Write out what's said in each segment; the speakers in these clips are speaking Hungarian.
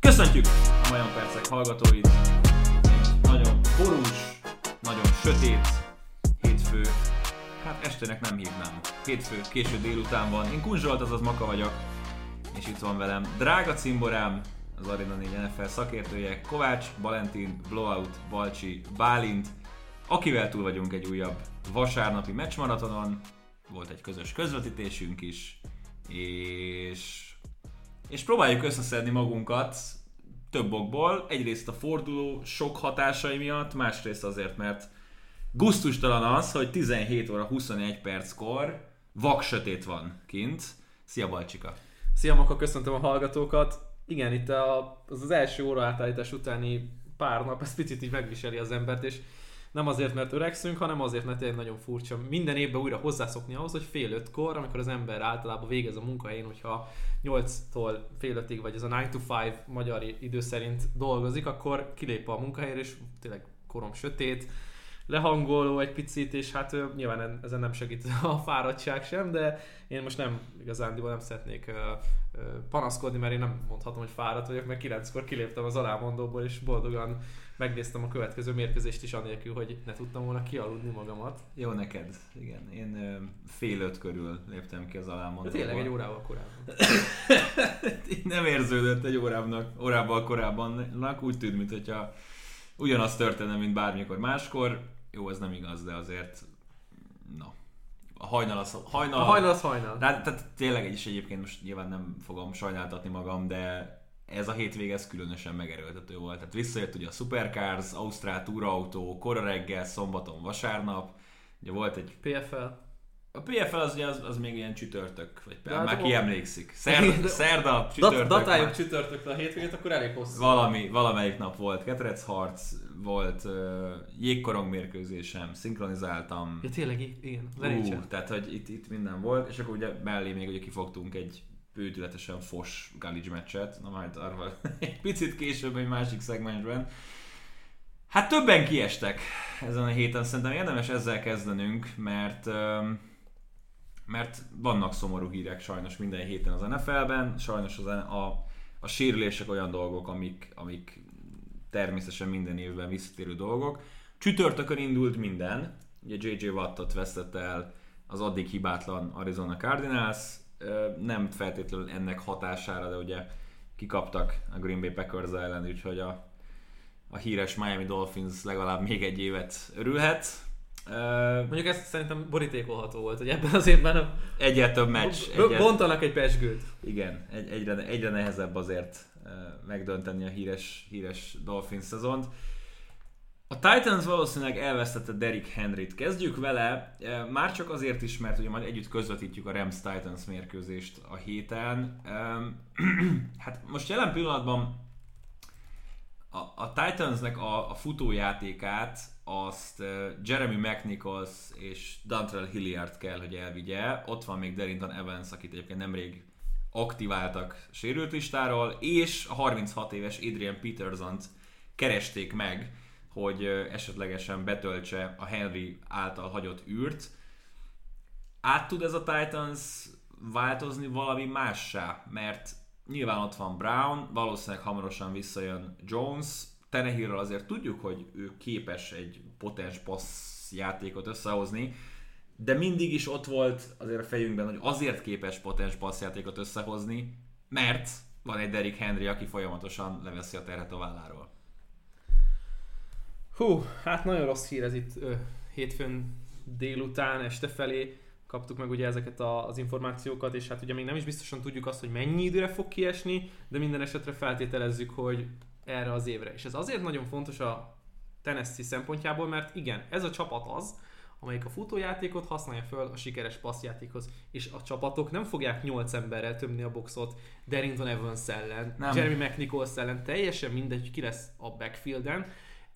Köszöntjük a Majon Percek hallgatóit! Egy nagyon borús, nagyon sötét hétfő, hát estének nem hívnám. Hétfő, késő délután van. Én Kunzsolt, azaz Maka vagyok, és itt van velem drága cimborám, az Arena 4 NFL szakértője, Kovács, Valentin, Blowout, Balcsi, Bálint, akivel túl vagyunk egy újabb vasárnapi meccsmaratonon, volt egy közös közvetítésünk is, és és próbáljuk összeszedni magunkat több okból. Egyrészt a forduló sok hatásai miatt, másrészt azért, mert gusztustalan az, hogy 17 óra 21 perckor vak sötét van kint. Szia Balcsika! Szia Maka, köszöntöm a hallgatókat. Igen, itt a, az, az első óra átállítás utáni pár nap, ez picit így megviseli az embert, és nem azért, mert öregszünk, hanem azért, mert tényleg nagyon furcsa. Minden évben újra hozzászokni ahhoz, hogy fél ötkor, amikor az ember általában végez a munkahelyén, hogyha 8-tól fél ötig, vagy ez a 9 to 5 magyar idő szerint dolgozik, akkor kilép a munkahelyre, és tényleg korom sötét, lehangoló egy picit, és hát nyilván ezen nem segít a fáradtság sem, de én most nem igazán nem szeretnék panaszkodni, mert én nem mondhatom, hogy fáradt vagyok, mert kilenckor kiléptem az alámondóból, és boldogan megnéztem a következő mérkőzést is anélkül, hogy ne tudtam volna kialudni magamat. Jó neked, igen. Én fél öt körül léptem ki az alámondóból. De tényleg egy órával korábban. nem érződött egy órábnak, órával korábban. Úgy tűnt, mintha ugyanaz történne, mint bármikor máskor. Jó, ez nem igaz, de azért na, a hajnal az hajnal. A hajnal az hajnal. De, tehát tényleg is egyébként most nyilván nem fogom sajnáltatni magam, de ez a hétvége ez különösen megerőltető volt. Tehát visszajött ugye a Supercars, Ausztrál túrautó, kora reggel, szombaton, vasárnap. Ugye volt egy... PFL. A PFL az ugye az, az még ilyen csütörtök, vagy hát már ki emlékszik. Szerda, szerda csütörtök. Dat, datáljuk csütörtökre a hétvégét, akkor elég hosszú. Valami, valamelyik nap volt ketrecharc, volt uh, jégkorong mérkőzésem, szinkronizáltam. Ja tényleg, igen. Uh, tehát, hogy itt, itt minden volt, és akkor ugye mellé még ugye kifogtunk egy bődületesen fos Galics meccset, na majd arra egy picit később egy másik szegmensben. Hát többen kiestek ezen a héten, szerintem érdemes ezzel kezdenünk, mert mert vannak szomorú hírek sajnos minden héten az NFL-ben, sajnos az, a, a sérülések olyan dolgok, amik, amik természetesen minden évben visszatérő dolgok. Csütörtökön indult minden, ugye J.J. Wattot vesztette el az addig hibátlan Arizona Cardinals, nem feltétlenül ennek hatására, de ugye kikaptak a Green Bay Packers ellen, úgyhogy a, a híres Miami Dolphins legalább még egy évet örülhet. Mondjuk ez szerintem borítékolható volt, hogy ebben az évben a... egyre több meccs. Egyre... Bontanak egy pesgőt. Igen, egy, egyre, egyre nehezebb azért megdönteni a híres, híres Dolphins szezont. A Titans valószínűleg elvesztette Derrick Henryt. Kezdjük vele, már csak azért is, mert ugye majd együtt közvetítjük a Rams Titans mérkőzést a héten. Hát most jelen pillanatban a, a Titansnek a, a futójátékát azt Jeremy McNichols és Dantrell Hilliard kell, hogy elvigye. Ott van még Darrington Evans, akit egyébként nemrég aktiváltak sérült listáról, és a 36 éves Adrian Peterson-t keresték meg, hogy esetlegesen betöltse a Henry által hagyott űrt. Át tud ez a Titans változni valami mássá? Mert nyilván ott van Brown, valószínűleg hamarosan visszajön Jones, Tenehillről azért tudjuk, hogy ő képes egy potens passz játékot összehozni, de mindig is ott volt azért a fejünkben, hogy azért képes potens passzjátékot összehozni, mert van egy Derrick Henry, aki folyamatosan leveszi a terhet a válláról. Hú, hát nagyon rossz hír ez itt ö, hétfőn délután, este felé kaptuk meg ugye ezeket a, az információkat, és hát ugye még nem is biztosan tudjuk azt, hogy mennyi időre fog kiesni, de minden esetre feltételezzük, hogy erre az évre. És ez azért nagyon fontos a Tennessee szempontjából, mert igen, ez a csapat az, amelyik a futójátékot használja föl a sikeres passzjátékhoz. És a csapatok nem fogják 8 emberrel tömni a boxot Darrington Evans ellen, nem. Jeremy McNichols ellen, teljesen mindegy, hogy ki lesz a backfielden,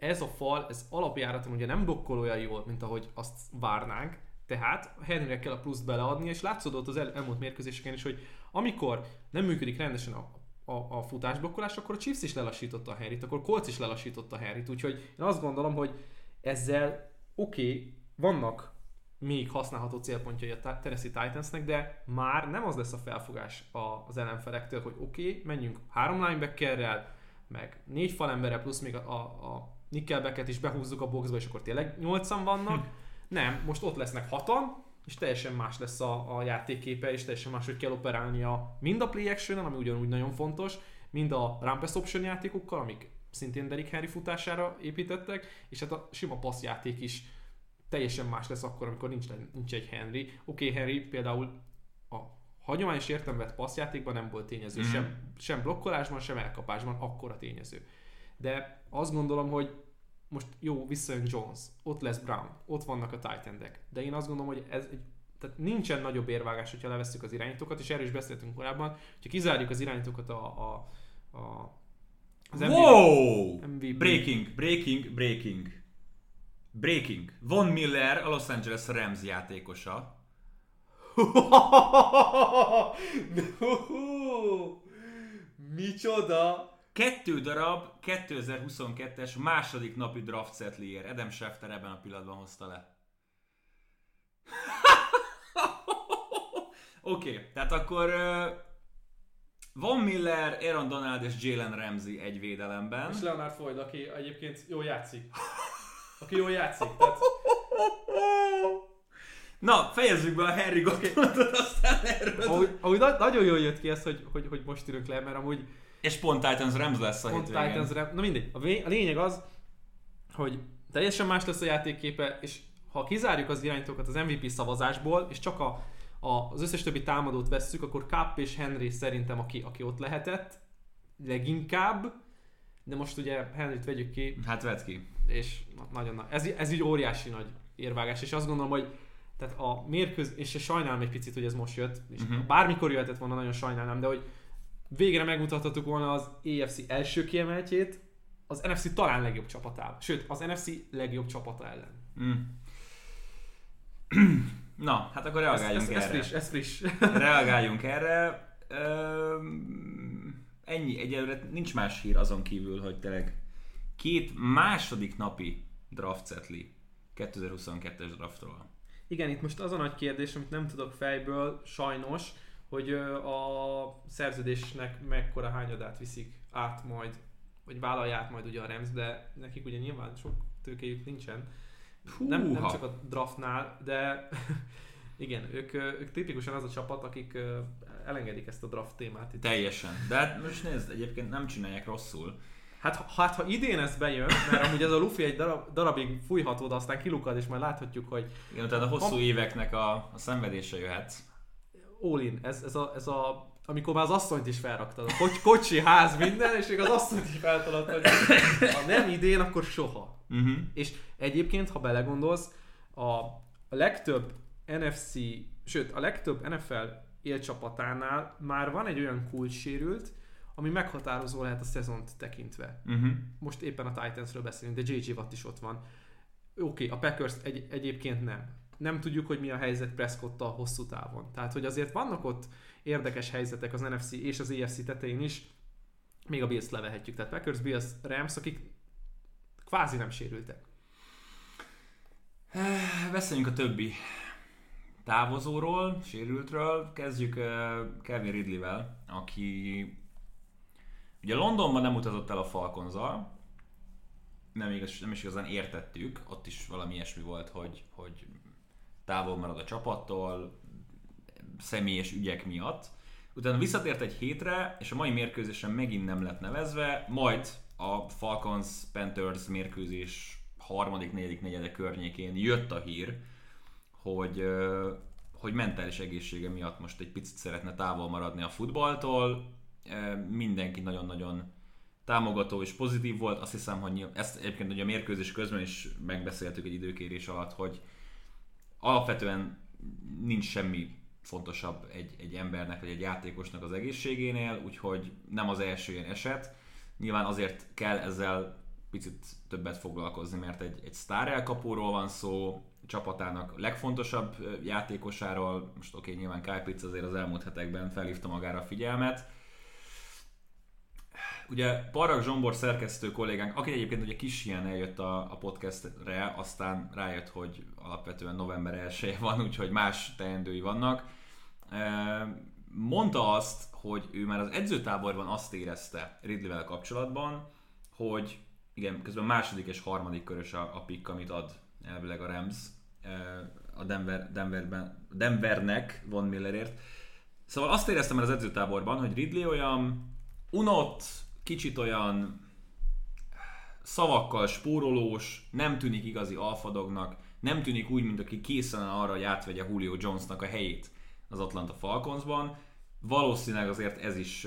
ez a fal, ez alapjáraton ugye nem blokkol olyan jól, mint ahogy azt várnánk, tehát Henryre kell a pluszt beleadni, és látszódott az el, elmúlt mérkőzéseken is, hogy amikor nem működik rendesen a, a, a futásblokkolás, akkor a Chiefs is lelassította a Henryt, akkor Colts is lelassította a Henryt, úgyhogy én azt gondolom, hogy ezzel oké, okay, vannak még használható célpontjai a Tennessee Titansnek, de már nem az lesz a felfogás az ellenfelektől, hogy oké, okay, menjünk három linebackerrel, meg négy falemberrel, plusz még a, a, nickelbacket is behúzzuk a boxba, és akkor tényleg nyolcan vannak. Nem, most ott lesznek hatan, és teljesen más lesz a, a játékképe, és teljesen más, hogy kell operálnia mind a play action ami ugyanúgy nagyon fontos, mind a pass option játékokkal, amik szintén Derrick Henry futására építettek, és hát a sima passzjáték is teljesen más lesz akkor, amikor nincs, nincs egy Henry. Oké, okay, Henry például a hagyományos értelmet passzjátékban nem volt tényező, mm-hmm. sem, sem blokkolásban, sem elkapásban, akkor a tényező. De azt gondolom, hogy most jó, visszajön Jones, ott lesz Brown, ott vannak a titan de én azt gondolom, hogy ez egy tehát nincsen nagyobb érvágás, hogyha levesszük az irányítókat, és erről is beszéltünk korábban, hogyha kizárjuk az irányítókat a, a, a az MVP, wow! MVP. Breaking, breaking, breaking. Breaking. Von Miller, a Los Angeles Rams játékosa. Micsoda! Kettő darab 2022-es második napi draft setlier. Adam Schefter ebben a pillanatban hozta le. Oké, okay, tehát akkor uh, Von Miller, Aaron Donald és Jalen Ramsey egy védelemben. És Leonard Floyd, aki egyébként jól játszik. Aki jól játszik. Tehát... Na, fejezzük be a Harry gondolatot, aztán erről. Ahogy, ahogy na- nagyon jól jött ki ez, hogy, hogy, hogy most írjuk le, mert amúgy és pont Titans Rams lesz a pont hétvégén. Titans Rams, na mindegy. A, vé- a lényeg az, hogy teljesen más lesz a játékképe, és ha kizárjuk az irányítókat az MVP szavazásból, és csak a, a, az összes többi támadót vesszük, akkor Kapp és Henry szerintem aki, aki ott lehetett, leginkább, de most ugye Henryt vegyük ki. Hát vedd ki. És nagyon nagy. Ez, ez így óriási nagy érvágás, és azt gondolom, hogy tehát a mérköz, és sajnálom egy picit, hogy ez most jött, és uh-huh. bármikor jöhetett volna, nagyon sajnálom, de hogy végre megmutathatok volna az AFC első kiemeltjét, az NFC talán legjobb csapatával. Sőt, az NFC legjobb csapata ellen. Mm. Na, hát akkor reagáljunk ez, ez, erre. Ez friss, ez friss. reagáljunk erre. Üm, ennyi, egyelőre nincs más hír azon kívül, hogy tényleg két második napi draft setli 2022-es draftról. Igen, itt most az a nagy kérdés, amit nem tudok fejből, sajnos, hogy a szerződésnek mekkora hányadát viszik át majd, vagy vállalják majd ugye a Rams, de nekik ugye nyilván sok tőkéjük nincsen. Nem, nem csak a draftnál, de igen, ők, ők tipikusan az a csapat, akik elengedik ezt a draft témát. Itt. Teljesen. De hát most nézd, egyébként nem csinálják rosszul. Hát, hát ha idén ez bejön, mert amúgy ez a Luffy egy darab, darabig fújható, de aztán kilukad, és majd láthatjuk, hogy... Igen, tehát a hosszú ha... éveknek a, a szenvedése jöhet all. Ez, ez, a, ez a, amikor már az asszonyt is felraktad. A kocs, kocsi, ház, minden, és még az asszonyt is feltalad, hogy ha nem idén, akkor soha. Uh-huh. És egyébként, ha belegondolsz, a, a legtöbb NFC, sőt, a legtöbb NFL élcsapatánál már van egy olyan kulcssérült, ami meghatározó lehet a szezont tekintve. Uh-huh. Most éppen a Titansről beszélünk, de JJ Watt is ott van. Oké, okay, a Packers egy, egyébként nem nem tudjuk, hogy mi a helyzet Prescott-tal hosszú távon. Tehát, hogy azért vannak ott érdekes helyzetek az NFC és az EFC tetején is, még a Bills levehetjük. Tehát Packers, Bills, Rams, akik kvázi nem sérültek. Beszéljünk a többi távozóról, sérültről. Kezdjük Kevin Ridley-vel, aki ugye Londonban nem utazott el a Falconzal, nem, igaz, nem is igazán értettük, ott is valami ilyesmi volt, hogy, hogy távol marad a csapattól, személyes ügyek miatt. Utána visszatért egy hétre, és a mai mérkőzésen megint nem lett nevezve, majd a Falcons-Panthers mérkőzés harmadik, negyedik, negyedek környékén jött a hír, hogy, hogy mentális egészsége miatt most egy picit szeretne távol maradni a futballtól. Mindenki nagyon-nagyon támogató és pozitív volt. Azt hiszem, hogy ezt egyébként a mérkőzés közben is megbeszéltük egy időkérés alatt, hogy alapvetően nincs semmi fontosabb egy, egy embernek vagy egy játékosnak az egészségénél, úgyhogy nem az első ilyen eset. Nyilván azért kell ezzel picit többet foglalkozni, mert egy, egy sztár elkapóról van szó, csapatának legfontosabb játékosáról, most oké, okay, nyilván Pitts azért az elmúlt hetekben felhívta magára a figyelmet, Ugye Parag Zsombor szerkesztő kollégánk, aki egyébként ugye kis ilyen eljött a, a podcastre, aztán rájött, hogy alapvetően november 1 van, úgyhogy más teendői vannak. Mondta azt, hogy ő már az edzőtáborban azt érezte Ridley-vel kapcsolatban, hogy igen, közben második és harmadik körös a, a pick, amit ad elvileg a Rams a Denver, Denverben, Denvernek Von Millerért. Szóval azt éreztem már az edzőtáborban, hogy Ridley olyan unott, kicsit olyan szavakkal spórolós, nem tűnik igazi alfadognak, nem tűnik úgy, mint aki készen arra, hogy átvegye Julio Jonesnak a helyét az Atlanta Falconsban. Valószínűleg azért ez is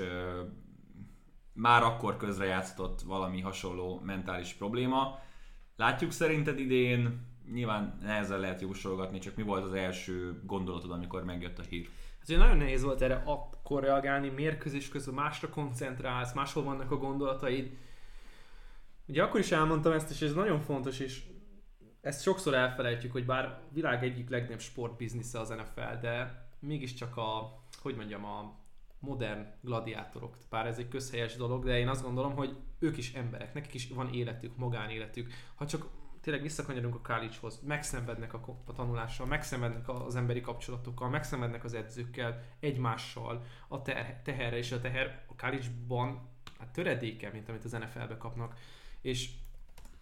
már akkor közrejátszott valami hasonló mentális probléma. Látjuk szerinted idén, nyilván nehezen lehet jósolgatni, csak mi volt az első gondolatod, amikor megjött a hír? Ez ugye nagyon nehéz volt erre akkor reagálni, mérkőzés közben másra koncentrálsz, máshol vannak a gondolataid. Ugye akkor is elmondtam ezt, és ez nagyon fontos, és ezt sokszor elfelejtjük, hogy bár világ egyik legnagyobb sportbiznisze az NFL, de mégiscsak a, hogy mondjam, a modern gladiátorok. Bár ez egy közhelyes dolog, de én azt gondolom, hogy ők is emberek, nekik is van életük, magánéletük. Ha csak tényleg visszakanyarunk a college-hoz, megszenvednek a, a tanulással, megszenvednek az emberi kapcsolatokkal, megszenvednek az edzőkkel, egymással, a ter, teherre és a teher a college-ban hát töredéke, mint amit az NFL-be kapnak. És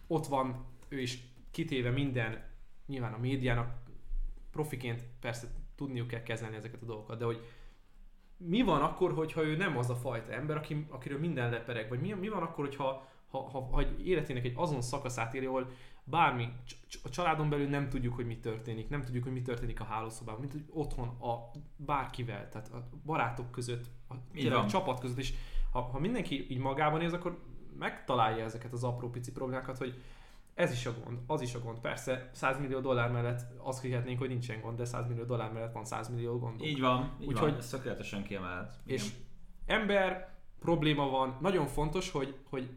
ott van ő is kitéve minden, nyilván a médiának profiként persze tudniuk kell kezelni ezeket a dolgokat, de hogy mi van akkor, hogyha ő nem az a fajta ember, aki, akiről minden lepereg, vagy mi, mi van akkor, hogyha ha, ha, ha életének egy azon szakaszát éri, ahol bármi, a családon belül nem tudjuk, hogy mi történik, nem tudjuk, hogy mi történik a hálószobában, mint hogy otthon, a bárkivel, tehát a barátok között, a, a csapat között, és ha, ha mindenki így magában néz, akkor megtalálja ezeket az apró pici problémákat, hogy ez is a gond, az is a gond. Persze 100 millió dollár mellett azt hihetnénk, hogy nincsen gond, de 100 millió dollár mellett van 100 millió gond. Így van, így Úgyhogy, van, ez tökéletesen kiemelt. És ember, probléma van, nagyon fontos, hogy, hogy,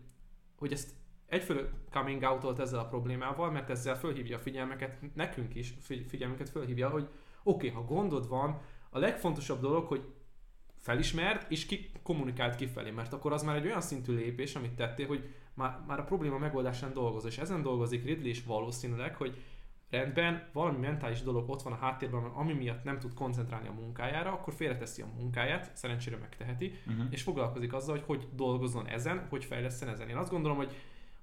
hogy ezt egyfelől coming out ezzel a problémával, mert ezzel fölhívja a figyelmeket, nekünk is figyelmünket fölhívja, hogy oké, okay, ha gondod van, a legfontosabb dolog, hogy felismerd és ki, kommunikált kifelé, mert akkor az már egy olyan szintű lépés, amit tettél, hogy már, már a probléma megoldásán dolgozol, és ezen dolgozik Ridley is valószínűleg, hogy rendben, valami mentális dolog ott van a háttérben, ami miatt nem tud koncentrálni a munkájára, akkor félreteszi a munkáját, szerencsére megteheti, uh-huh. és foglalkozik azzal, hogy hogy dolgozzon ezen, hogy fejleszten ezen. Én azt gondolom, hogy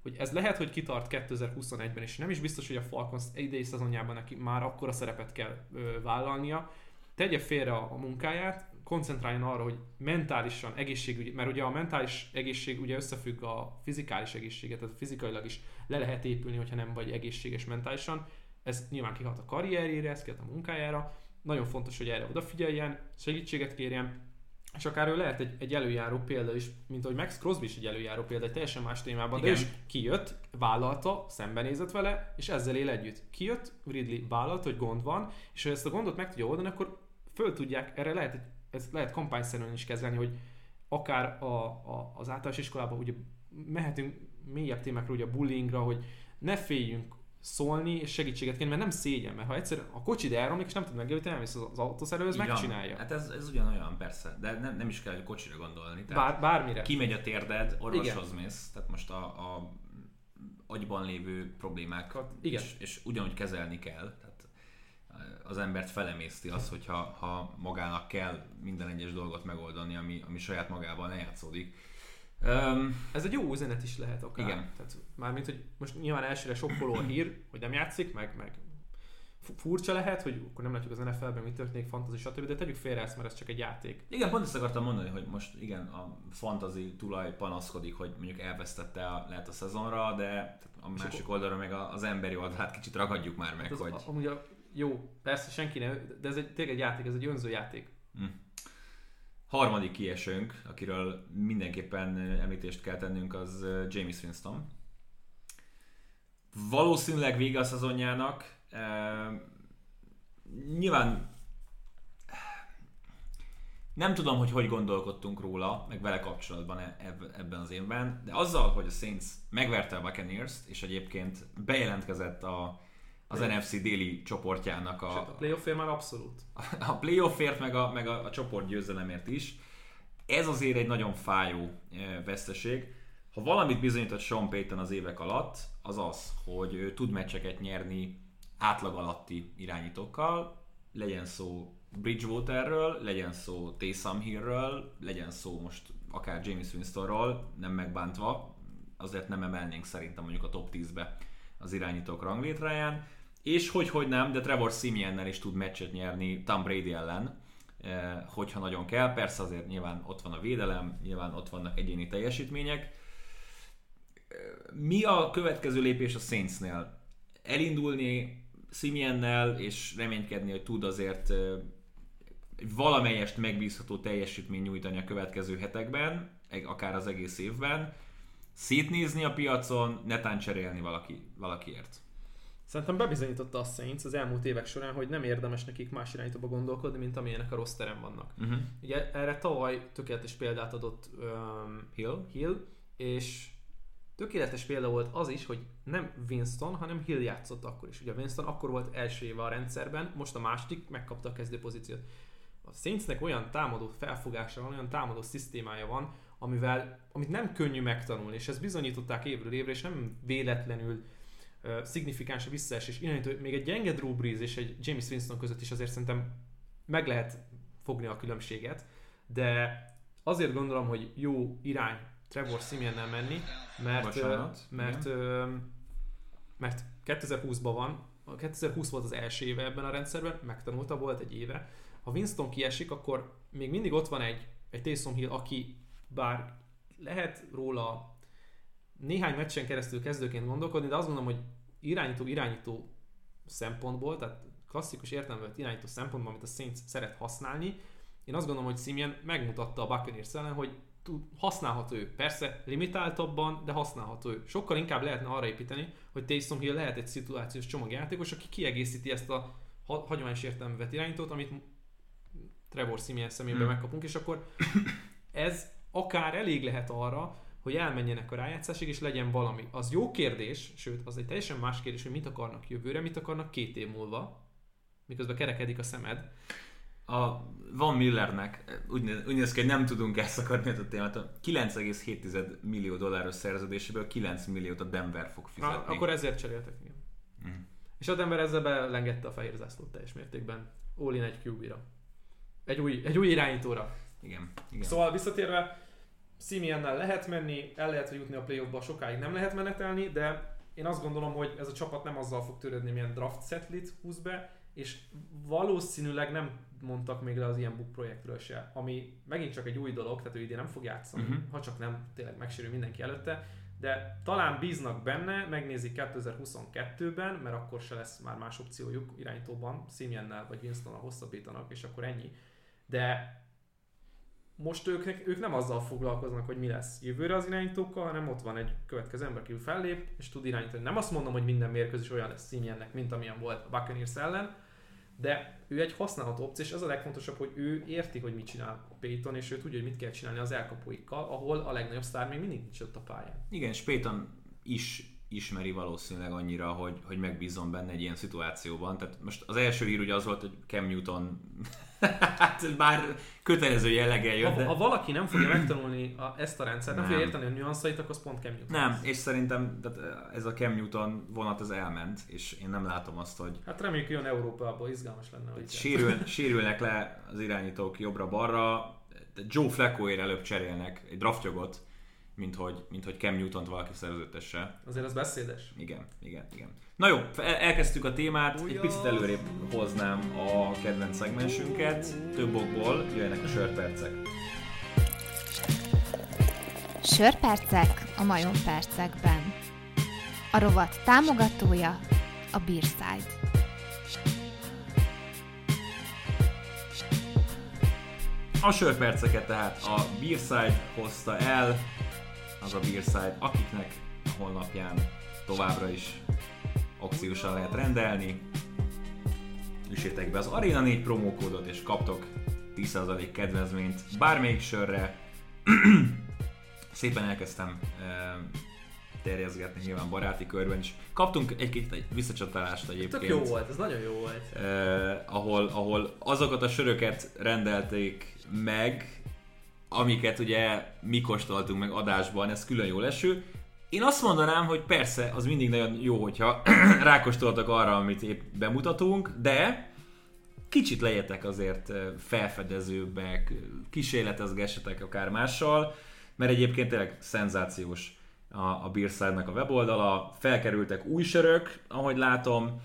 hogy ez lehet, hogy kitart 2021-ben, és nem is biztos, hogy a Falcons idei szezonjában neki már akkora szerepet kell ö, vállalnia. Tegye félre a, a munkáját, koncentráljon arra, hogy mentálisan, egészségügyi, mert ugye a mentális egészség ugye összefügg a fizikális egészséget, tehát fizikailag is le lehet épülni, hogyha nem vagy egészséges mentálisan. Ez nyilván kihat a karrierjére, ez kihat a munkájára. Nagyon fontos, hogy erre odafigyeljen, segítséget kérjen, és akár ő lehet egy, egy előjáró példa is, mint ahogy Max Crosby is egy előjáró példa, egy teljesen más témában, Igen. de is kijött, vállalta, szembenézett vele, és ezzel él együtt. Kijött, Ridley vállalta, hogy gond van, és ha ezt a gondot meg tudja oldani, akkor föl tudják, erre lehet, ezt lehet kampányszerűen is kezelni, hogy akár a, a, az általános iskolában ugye mehetünk mélyebb témákra, ugye a bullyingra, hogy ne féljünk szólni és segítséget kérni, mert nem szégyen, mert ha egyszer a kocsid elromlik és nem tud megjavítani, elmész az autószerelőhöz, megcsinálja. Hát ez, ez ugyanolyan persze, de nem, nem is kell kocsira gondolni. Tehát Bár, bármire. Kimegy a térded, orvoshoz Igen. mész, tehát most a, a agyban lévő problémákat, Igen. És, és ugyanúgy kezelni kell. Az embert felemészti az, hogyha ha magának kell minden egyes dolgot megoldani, ami, ami saját magával ne játszódik Um, Ez egy jó üzenet is lehet akár. Igen. Tehát, mármint, hogy most nyilván elsőre sokkoló a hír, hogy nem játszik, meg, meg furcsa lehet, hogy akkor nem látjuk az NFL-ben, mi történik, fantasy, stb. De tegyük félre ezt, mert ez csak egy játék. Igen, pont ezt akartam mondani, hogy most igen, a fantasy tulaj panaszkodik, hogy mondjuk elvesztette a, lehet a szezonra, de a másik oldalra meg az emberi oldalát kicsit ragadjuk már meg, hát az, hogy... Amúgy a, jó, persze senki nem, de ez egy, tényleg egy játék, ez egy önző játék. Mm harmadik kiesőnk, akiről mindenképpen említést kell tennünk, az James Winston. Valószínűleg vége a szezonjának. nyilván nem tudom, hogy hogy gondolkodtunk róla, meg vele kapcsolatban e- ebben az évben, de azzal, hogy a Saints megverte a Buccaneers-t, és egyébként bejelentkezett a az Play. NFC déli csoportjának a... Sőt, a playoffért már abszolút. A playoffért, meg a, meg a, a csoport győzelemért is. ez azért egy nagyon fájó veszteség. Ha valamit bizonyított Sean Payton az évek alatt, az az, hogy ő tud meccseket nyerni átlag alatti irányítókkal, legyen szó Bridgewaterről, legyen szó Taysom Hillről, legyen szó most akár James Winstonról, nem megbántva, azért nem emelnénk szerintem mondjuk a top 10-be az irányítók ranglétráján, és hogy hogy nem, de Trevor Simiennel is tud meccset nyerni Tom Brady ellen, eh, hogyha nagyon kell. Persze azért nyilván ott van a védelem, nyilván ott vannak egyéni teljesítmények. Eh, mi a következő lépés a Saintsnél? Elindulni Simiennel, és reménykedni, hogy tud azért eh, valamelyest megbízható teljesítmény nyújtani a következő hetekben, akár az egész évben, szétnézni a piacon, netán cserélni valaki, valakiért. Szerintem bebizonyította a Saints az elmúlt évek során, hogy nem érdemes nekik más irányítóba gondolkodni, mint amilyenek a rossz terem vannak. Uh-huh. Ugye erre tavaly tökéletes példát adott um, Hill, Hill, és tökéletes példa volt az is, hogy nem Winston, hanem Hill játszott akkor is. Ugye Winston akkor volt első éve a rendszerben, most a második megkapta a kezdő pozíciót. A Saintsnek olyan támadó felfogása van, olyan támadó szisztémája van, amivel, amit nem könnyű megtanulni, és ezt bizonyították évről évre, és nem véletlenül szignifikáns visszaesés. Irányító, még egy gyenge Drew Brees és egy James Winston között is azért szerintem meg lehet fogni a különbséget, de azért gondolom, hogy jó irány Trevor Simiennel menni, mert, Bocsánat, mert, mert, mert 2020-ban van, 2020 volt az első éve ebben a rendszerben, megtanulta, volt egy éve. Ha Winston kiesik, akkor még mindig ott van egy, egy Taysom Hill, aki bár lehet róla néhány meccsen keresztül kezdőként gondolkodni, de azt gondolom, hogy irányító-irányító szempontból, tehát klasszikus értelemben irányító szempontból, amit a Saints szeret használni, én azt gondolom, hogy Simeon megmutatta a Buccaneers ellen, hogy tud, használható ő. Persze limitáltabban, de használható ő. Sokkal inkább lehetne arra építeni, hogy Taysom Hill lehet egy szituációs csomagjátékos, aki kiegészíti ezt a hagyományos értelemben vett irányítót, amit Trevor Simeon szemében hmm. megkapunk, és akkor ez akár elég lehet arra, hogy elmenjenek a rájátszásig, és legyen valami. Az jó kérdés, sőt, az egy teljesen más kérdés, hogy mit akarnak jövőre, mit akarnak két év múlva, miközben kerekedik a szemed. A Van Millernek úgy, úgy néz ki, hogy nem tudunk elszakadni a témát. 9,7 millió dolláros szerződéséből 9 milliót a Denver fog fizetni. Ha, akkor ezért cseréltek, igen. Mm. És a Denver ezzel belengedte a fehér zászlót teljes mértékben. All in egy QB-ra. Egy új, egy új irányítóra. Igen, igen. Szóval visszatérve, Simiennel lehet menni, el lehet jutni a playoffba, sokáig nem lehet menetelni, de én azt gondolom, hogy ez a csapat nem azzal fog törődni, milyen draft setlit húz be, és valószínűleg nem mondtak még le az ilyen book projektről se, ami megint csak egy új dolog, tehát ő idén nem fog játszani, uh-huh. ha csak nem tényleg megsérül mindenki előtte, de talán bíznak benne, megnézik 2022-ben, mert akkor se lesz már más opciójuk irányítóban, Simiennel vagy Winston-a hosszabbítanak, és akkor ennyi. De most ők, ők nem azzal foglalkoznak, hogy mi lesz jövőre az irányítókkal, hanem ott van egy következő ember, aki fellép, és tud irányítani. Nem azt mondom, hogy minden mérkőzés olyan lesz Simiennek, mint amilyen volt a Buccaneers ellen, de ő egy használható opció, és ez a legfontosabb, hogy ő érti, hogy mit csinál Payton, és ő tudja, hogy mit kell csinálni az elkapóikkal, ahol a legnagyobb sztár még mindig nincs ott a pályán. Igen, és Payton is ismeri valószínűleg annyira, hogy, hogy megbízom benne egy ilyen szituációban. Tehát most az első hír ugye az volt, hogy Cam Newton hát bár kötelező jelleggel jött. Ha, de... ha valaki nem fogja megtanulni a, ezt a rendszert, nem, nem fogja érteni a nyanszait, akkor az pont Cam Newton. Nem, és szerintem tehát ez a Cam Newton vonat az elment, és én nem látom azt, hogy... Hát reméljük, jön Európában, izgalmas lenne. Hogy sérül, sérülnek le az irányítók jobbra-balra, Joe Flaccoért előbb cserélnek egy draftjogot, mint hogy, mint hogy Cam Newton-t valaki szerződtesse. Azért az beszédes. Igen, igen, igen. Na jó, elkezdtük a témát, Ugyan. egy picit előrébb hoznám a kedvenc szegmensünket, több okból jöjjenek a sörpercek. Sörpercek a majom percekben. A rovat támogatója a Beerside. A sörperceket tehát a Beerside hozta el, az a Beerside, akiknek a honlapján továbbra is akciósan lehet rendelni. Üssétek be az Arena 4 promókódot és kaptok 10% kedvezményt bármelyik sörre. Szépen elkezdtem terjezgetni nyilván baráti körben is. Kaptunk egy-két egy visszacsatolást egyébként. Tök jó volt, ez nagyon jó volt. Eh, ahol, ahol azokat a söröket rendelték meg, amiket ugye mi kóstoltunk meg adásban, ez külön jó leső. Én azt mondanám, hogy persze, az mindig nagyon jó, hogyha rákóstoltak arra, amit épp bemutatunk, de kicsit legyetek azért felfedezőbbek, kísérletezgessetek akár mással, mert egyébként tényleg szenzációs a, a Beerside-nak a weboldala, felkerültek új sörök, ahogy látom,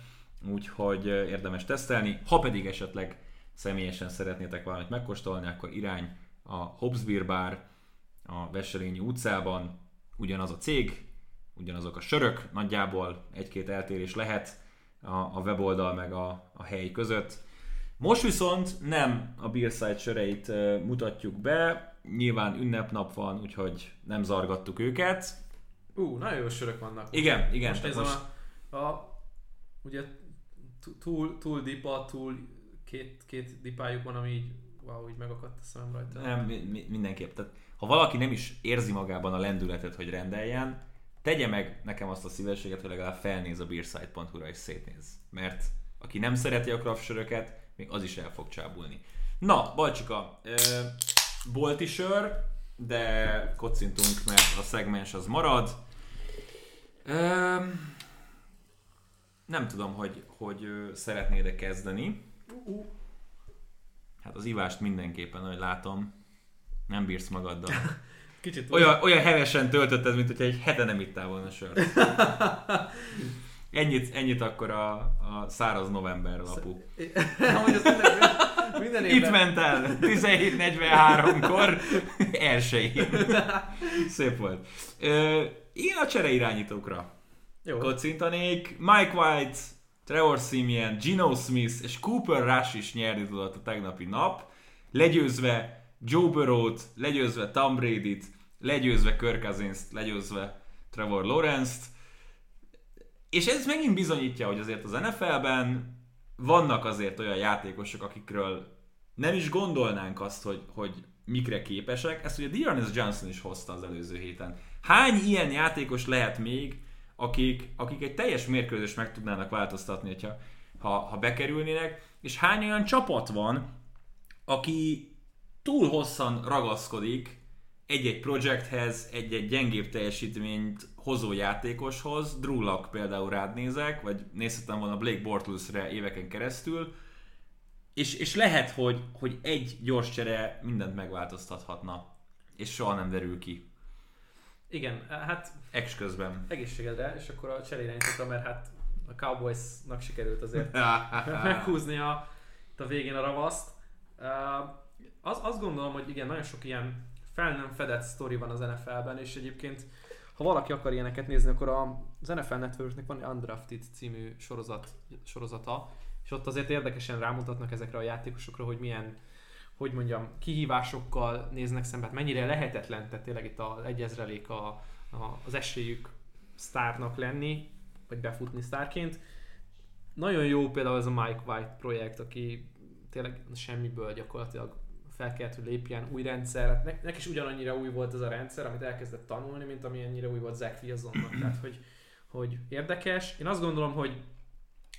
úgyhogy érdemes tesztelni, ha pedig esetleg személyesen szeretnétek valamit megkóstolni, akkor irány a Hobbs Beer Bar a Veselényi utcában, ugyanaz a cég, ugyanazok a sörök, nagyjából egy-két eltérés lehet a, a weboldal meg a, a hely között. Most viszont nem a Beerside söreit mutatjuk be, nyilván ünnepnap van, úgyhogy nem zargattuk őket. Ú, uh, nagyon jó sörök vannak. Igen, igen. Most nézem most... A, a, ugye túl, túl dipa, túl két, két dipájuk van, ami így, így megakadt a szemem rajta. Nem, mi, mindenképp. Tehát, ha valaki nem is érzi magában a lendületet, hogy rendeljen, tegye meg nekem azt a szívességet, hogy legalább felnéz a beersite.hu-ra és szétnéz. Mert aki nem szereti a craft söröket, még az is el fog csábulni. Na, Balcsika, bolti sör, de kocintunk, mert a szegmens az marad. nem tudom, hogy, hogy szeretnéd-e kezdeni. Hát az ivást mindenképpen, ahogy látom, nem bírsz magaddal. Kicsit olyan, olyan hevesen töltötted, mint hogyha egy hete nem ittál volna sört. Ennyit, ennyit akkor a, a száraz november lapú. minden, évben... Itt ment el 17.43-kor elsőjén. Szép volt. Ö, én a csere irányítókra Jó. kocintanék. Mike White, Trevor Simeon, Gino Smith és Cooper Rush is nyerni tudott a tegnapi nap, legyőzve Joe Burrow-t, legyőzve Tom Brady-t, legyőzve Kirk Cousins-t, legyőzve Trevor Lawrence-t. És ez megint bizonyítja, hogy azért az NFL-ben vannak azért olyan játékosok, akikről nem is gondolnánk azt, hogy, hogy mikre képesek. Ezt ugye Dearness Johnson is hozta az előző héten. Hány ilyen játékos lehet még, akik, akik egy teljes mérkőzést meg tudnának változtatni, hogyha, ha, ha bekerülnének, és hány olyan csapat van, aki túl hosszan ragaszkodik egy-egy projekthez, egy-egy gyengébb teljesítményt hozó játékoshoz, Drew Luck például rád nézek, vagy nézhetem volna Blake Bortlesre éveken keresztül, és, és lehet, hogy, hogy egy gyors csere mindent megváltoztathatna, és soha nem derül ki. Igen, hát... Ex közben. Egészségedre, és akkor a cserére mert hát a Cowboysnak sikerült azért meghúzni a, a végén a ravaszt. Uh, az, azt gondolom, hogy igen, nagyon sok ilyen fel nem fedett sztori van az NFL-ben, és egyébként ha valaki akar ilyeneket nézni, akkor az NFL Networknek van egy Undrafted című sorozat, sorozata, és ott azért érdekesen rámutatnak ezekre a játékosokra, hogy milyen hogy mondjam, kihívásokkal néznek szembe, hát mennyire lehetetlen, tehát tényleg itt az egyezrelék a, a, az esélyük sztárnak lenni, vagy befutni sztárként. Nagyon jó például ez a Mike White projekt, aki tényleg semmiből gyakorlatilag fel kellett, hogy lépjen új rendszer. Hát ne, neki is ugyanannyira új volt ez a rendszer, amit elkezdett tanulni, mint ami ennyire új volt Zach Wilsonnak. Tehát, hogy, hogy érdekes. Én azt gondolom, hogy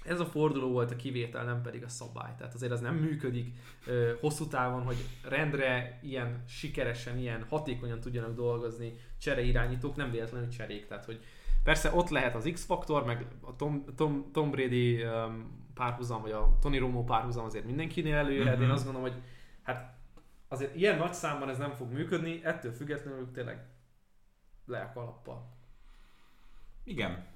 ez a forduló volt a kivétel, nem pedig a szabály. Tehát azért az nem működik ö, hosszú távon, hogy rendre ilyen sikeresen, ilyen hatékonyan tudjanak dolgozni irányítók, nem véletlenül cserék. Tehát, hogy persze ott lehet az X-faktor, meg a Tom, Tom, Tom Brady um, párhuzam, vagy a Tony Romo párhuzam azért mindenkinél előjöhet. Mm-hmm. Én azt gondolom, hogy hát azért ilyen nagy számban ez nem fog működni, ettől függetlenül tényleg le a kalappal. Igen,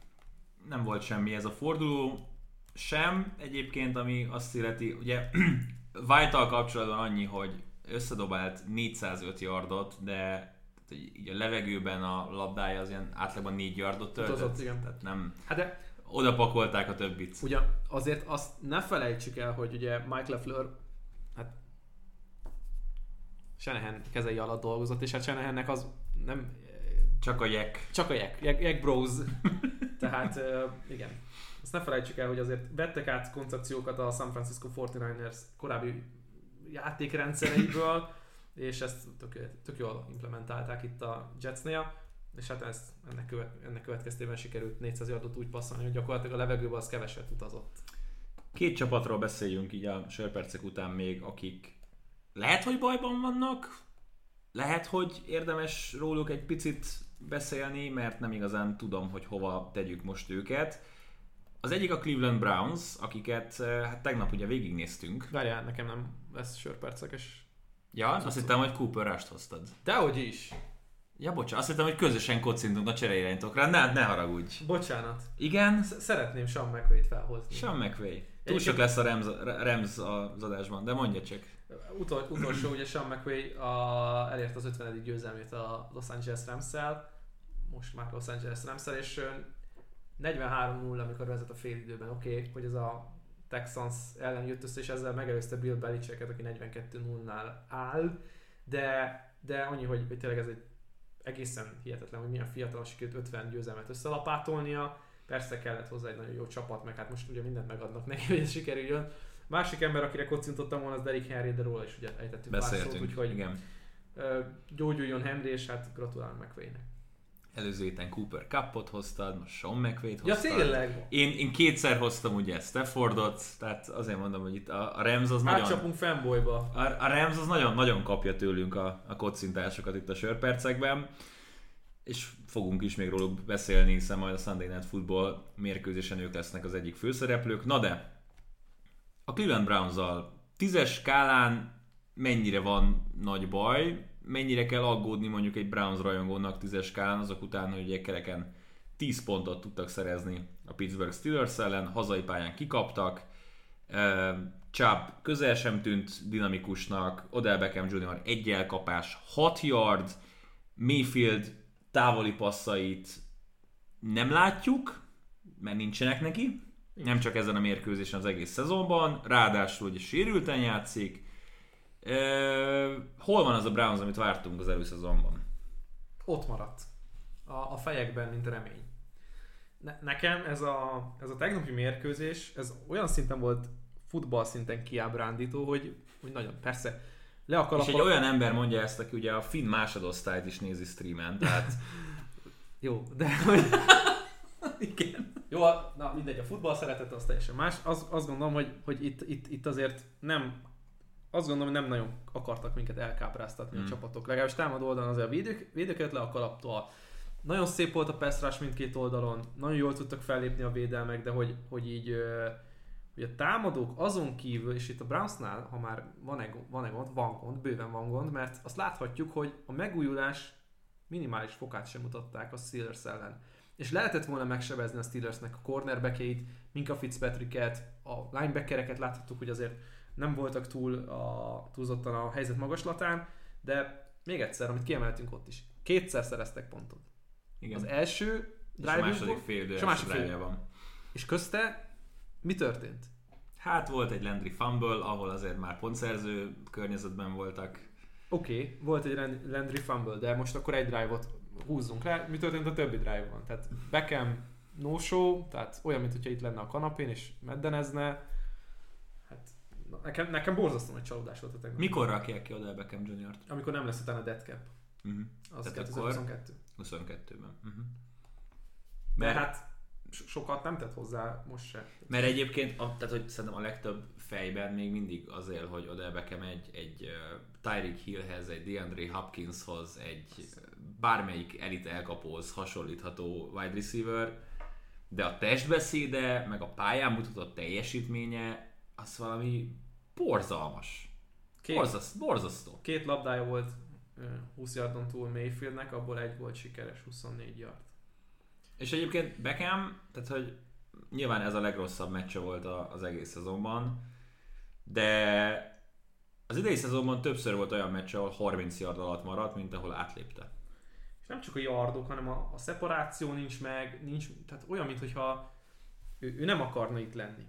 nem volt semmi ez a forduló sem egyébként, ami azt illeti, ugye white kapcsolatban annyi, hogy összedobált 405 yardot, de így a levegőben a labdája az ilyen átlagban 4 yardot töltött. Utazott, igen. Tehát nem... Hát de oda pakolták a többit. Ugye azért azt ne felejtsük el, hogy ugye Mike LeFleur hát Shanahan kezei alatt dolgozott, és hát Shanahannek az nem... Csak a Jack. Csak a Jack. Jack, Jack Bros. Tehát igen, azt ne felejtsük el, hogy azért vettek át koncepciókat a San Francisco 49ers korábbi játékrendszereiből, és ezt tök, tök jól implementálták itt a Jetsnél, és hát ezt, ennek, követ, ennek következtében sikerült 400 yardot úgy passzolni, hogy gyakorlatilag a levegőben az keveset utazott. Két csapatról beszéljünk így a sörpercek után még, akik lehet, hogy bajban vannak, lehet, hogy érdemes róluk egy picit beszélni, mert nem igazán tudom, hogy hova tegyük most őket. Az egyik a Cleveland Browns, akiket eh, hát tegnap ugye végignéztünk. Várjál, nekem nem lesz sörpercekes. Ja, azt hittem, hogy Cooper Rush-t hoztad. Dehogy is. Ja, bocsánat, azt hittem, hogy közösen kocintunk a csereiránytokra. Ne, ne haragudj. Bocsánat. Igen, Sz- szeretném Sean McVay-t felhozni. Sean McVay. Túl Egyébként- sok lesz a Rams, Rams az adásban, de mondja csak. Utol, utolsó, ugye Sean McVay a, elért az 50. győzelmét a Los Angeles rams most már Los Angeles rams és ö, 43-0, amikor vezet a fél időben, oké, okay, hogy ez a Texans ellen jött össze, és ezzel megelőzte Bill Belichicket, aki 42-0-nál áll, de, de annyi, hogy, hogy tényleg ez egy egészen hihetetlen, hogy milyen fiatalon sikerült 50 győzelmet összelapátolnia, persze kellett hozzá egy nagyon jó csapat, meg hát most ugye mindent megadnak neki, hogy ez sikerüljön. Másik ember, akire kocintottam volna, az Derrick Henry, de róla is ugye ejtettük pár szót, Beszéltünk, úgyhogy igen. gyógyuljon Henry, és hát gratulálunk McVay-nek. Előző héten Cooper Cupot hoztad, most Sean McVay-t Ja hoztad. tényleg! Én, én kétszer hoztam ugye Staffordot, tehát azért mondom, hogy itt a, a Rams az nagyon... Átcsapunk fanboyba. A, a Rams az nagyon-nagyon kapja tőlünk a, a kocintásokat itt a sörpercekben, és fogunk is még róluk beszélni, hiszen majd a Sunday Night Football mérkőzésen ők lesznek az egyik főszereplők. Na de, a Cleveland browns tízes skálán mennyire van nagy baj, mennyire kell aggódni mondjuk egy Browns rajongónak tízes skálán azok után, hogy ugye kereken 10 pontot tudtak szerezni a Pittsburgh Steelers ellen, hazai pályán kikaptak, Chubb közel sem tűnt dinamikusnak, Odell Beckham Jr. egy elkapás, 6 yard, Mayfield távoli passzait nem látjuk, mert nincsenek neki, nem csak ezen a mérkőzésen az egész szezonban, ráadásul ugye sérülten játszik. E, hol van az a Browns, amit vártunk az előszezonban? Ott maradt. A, a fejekben, mint remény. Ne, nekem ez a, ez a tegnapi mérkőzés, ez olyan szinten volt futball szinten kiábrándító, hogy, hogy nagyon, persze, le a És egy olyan ember mondja ezt, aki ugye a finn másodosztályt is nézi streamen, tehát Jó, de hogy... Igen. Jó, na mindegy, a futball szeretet az teljesen más. Az, azt gondolom, hogy, hogy itt, itt, itt azért nem azt gondolom, hogy nem nagyon akartak minket elkápráztatni Mm. a csapatok. Legalábbis támadó oldalon azért a védők, védőket le a kalaptól. Nagyon szép volt a pass mindkét oldalon, nagyon jól tudtak fellépni a védelmek, de hogy, hogy így hogy a támadók azon kívül, és itt a Brownsnál, ha már van egy, van egy gond, van gond, bőven van gond, mert azt láthatjuk, hogy a megújulás minimális fokát sem mutatták a Steelers ellen. És lehetett volna megsebezni a Steelersnek a cornerbackjeit, Minka Fitzpatricket, a linebackereket láthattuk, hogy azért nem voltak túl a, túlzottan a helyzet magaslatán, de még egyszer, amit kiemeltünk ott is, kétszer szereztek pontot. igen. Az első és a második fél és a másik fél- van. és közte mi történt? Hát volt egy Landry fumble, ahol azért már pontszerző környezetben voltak. Oké, okay, volt egy Landry fumble, de most akkor egy drive-ot húzzunk le. Mi történt a többi drive-ban? Tehát Beckham no show, tehát olyan, mintha itt lenne a kanapén és meddenezne. Hát na, nekem, nekem borzasztó nagy csalódás volt a tegnap. Mikor rakják ki oda Beckham Jr.-t? Amikor nem lesz utána dead cap. Uh-huh. Az Tehát 2022. 22-ben. Uh-huh. De Mert, hát so- sokat nem tett hozzá most se. mert egyébként, a, tehát hogy szerintem a legtöbb fejben még mindig azért, hogy oda Beckham egy, egy uh, Tyreek Hillhez, egy DeAndre Hopkinshoz, egy bármelyik elit elkapóhoz hasonlítható wide receiver, de a testbeszéde, meg a pályán mutatott teljesítménye, az valami borzalmas. Két, Borzaszt, borzasztó. két labdája volt ö, 20 yardon túl Mayfieldnek, abból egy volt sikeres, 24 yard. És egyébként Beckham, tehát hogy nyilván ez a legrosszabb meccse volt az egész szezonban, de az idei szezonban többször volt olyan meccs, ahol 30 yard alatt maradt, mint ahol átlépte. És nem csak a yardok, hanem a, a szeparáció nincs meg, nincs, tehát olyan, mintha ő, ő nem akarna itt lenni.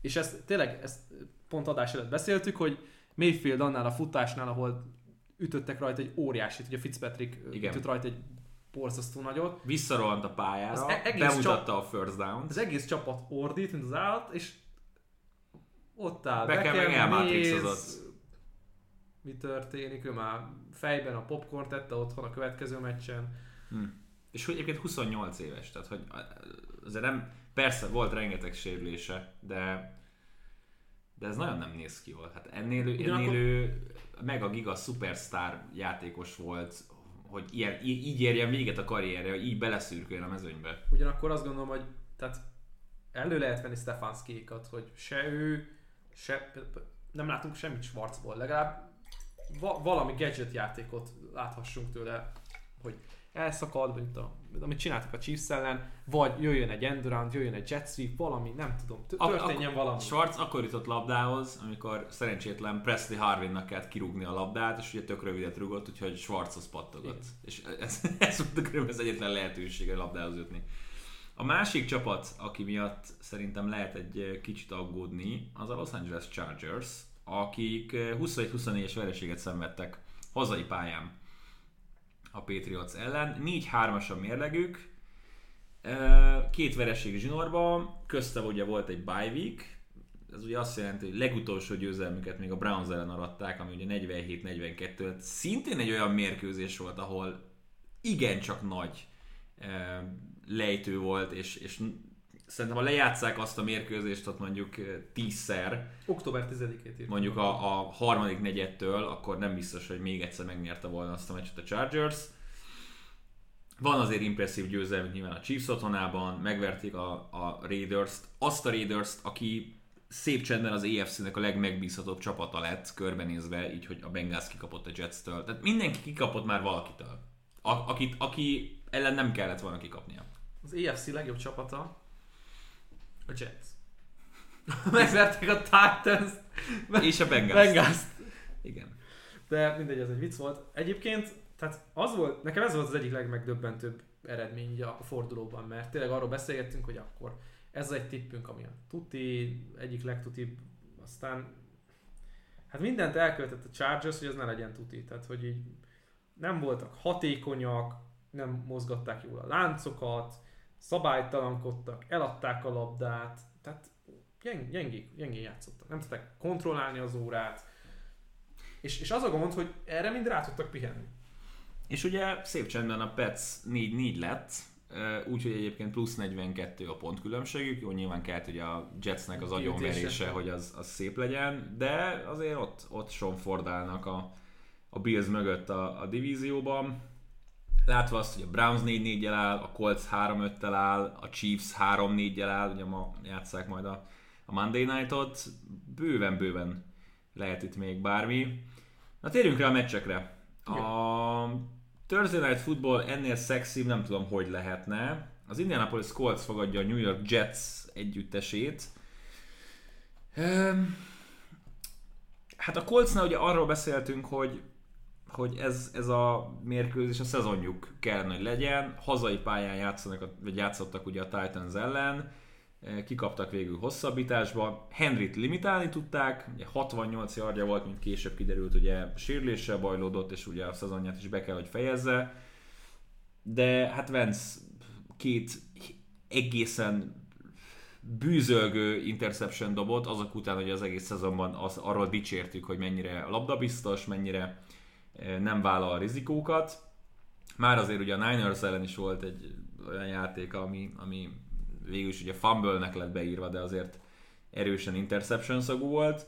És ezt tényleg, ezt pont adás előtt beszéltük, hogy Mayfield annál a futásnál, ahol ütöttek rajta egy óriásit, ugye Fitzpatrick Igen. Ütött rajta egy borzasztó nagyot. Visszarohant a pályára, Az e- egész bemutatta a first down Az egész csapat ordít, mint az állat, és ott áll Beckham meg néz, elmatrixozott. Mi történik? Ő már fejben a popcorn tette otthon a következő meccsen. Hm. És hogy egyébként 28 éves, tehát hogy azért nem, persze volt rengeteg sérülése, de de ez nagyon nem néz ki jól. Hát ennél, ő- Ugyanakkor- ennél ő meg a giga superstar játékos volt, hogy ilyen, í- így érjen véget a karrierje, hogy így beleszürküljön a mezőnybe. Ugyanakkor azt gondolom, hogy tehát elő lehet venni Stefanskiékat, hogy se ő, se, nem látunk semmit Schwarzból, legalább va- valami gadget játékot láthassunk tőle, hogy elszakad, mint a, amit csináltak a Chiefs ellen, vagy jöjjön egy endurant, jöjjön egy jet sweep, valami, nem tudom, történjen ak- valami. Schwarz akkor jutott labdához, amikor szerencsétlen Presley Harvinnak kellett kirúgni a labdát, és ugye tök rövidet rugott, úgyhogy Schwarzhoz pattogott. És ez, ez a körülbelül az egyetlen lehetőség a labdához jutni. A másik csapat, aki miatt szerintem lehet egy kicsit aggódni, az a Los Angeles Chargers, akik 21-24-es vereséget szenvedtek hazai pályán a Patriots ellen. 4-3-as a mérlegük, Ö, két vereség zsinórban, közte ugye volt egy bye week, ez ugye azt jelenti, hogy legutolsó győzelmüket még a Browns ellen aratták, ami ugye 47-42 lett. Szintén egy olyan mérkőzés volt, ahol igencsak nagy ö, lejtő volt, és, és szerintem ha lejátszák azt a mérkőzést, ott mondjuk ö, tízszer, Október 10-ét írt. mondjuk a, a harmadik negyedtől, akkor nem biztos, hogy még egyszer megnyerte volna azt a meccset a Chargers. Van azért impresszív győzelmük nyilván a Chiefs otthonában, megverték a, a Raiders-t, azt a Raiders-t, aki szép csendben az AFC-nek a legmegbízhatóbb csapata lett, körbenézve, így, hogy a Bengals kikapott a Jets-től. Tehát mindenki kikapott már valakitől, a, akit, aki ellen nem kellett volna kikapnia. Az EFC legjobb csapata a Jets. Megverték a Titans. És a Bengals. Bengals. Igen. De mindegy, ez egy vicc volt. Egyébként, tehát az volt, nekem ez volt az egyik legmegdöbbentőbb eredmény a fordulóban, mert tényleg arról beszélgettünk, hogy akkor ez egy tippünk, ami a tuti, egyik legtutibb, aztán hát mindent elkövetett a Chargers, hogy ez ne legyen tuti, tehát hogy így nem voltak hatékonyak, nem mozgatták jól a láncokat, szabálytalankodtak, eladták a labdát, tehát gyeng, gyengék, gyengén játszottak. Nem tudták kontrollálni az órát, és, és az a gond, hogy erre mind rá tudtak pihenni. És ugye szép csendben a Pets 4-4 lett, úgyhogy egyébként plusz 42 a pontkülönbségük, jó nyilván kellett ugye a Jetsnek az agyonverése, hogy az, az szép legyen, de azért ott, ott Sean Ford állnak a, a Bills mögött a, a divízióban. Látva azt, hogy a Browns 4-4-jel áll, a Colts 3-5-tel áll, a Chiefs 3-4-jel áll, ugye ma játsszák majd a, a Monday Night-ot, bőven-bőven lehet itt még bármi. Na térjünk rá a meccsekre. A Thursday Night Football ennél szexibb nem tudom, hogy lehetne. Az Indianapolis Colts fogadja a New York Jets együttesét. Hát a Coltsnál ugye arról beszéltünk, hogy hogy ez, ez a mérkőzés a szezonjuk kellene, hogy legyen. Hazai pályán játszanak, vagy játszottak ugye a Titans ellen, Eh, kikaptak végül hosszabbításba. Henryt limitálni tudták, ugye 68 yardja volt, mint később kiderült, ugye sérüléssel bajlódott, és ugye a szezonját is be kell, hogy fejezze. De hát Vance két egészen bűzölgő interception dobott, azok után, hogy az egész szezonban az, arról dicsértük, hogy mennyire labdabiztos, mennyire nem vállal rizikókat. Már azért ugye a Niners ellen is volt egy olyan játék, ami, ami végül is ugye fumble-nek lett beírva, de azért erősen interception szagú volt.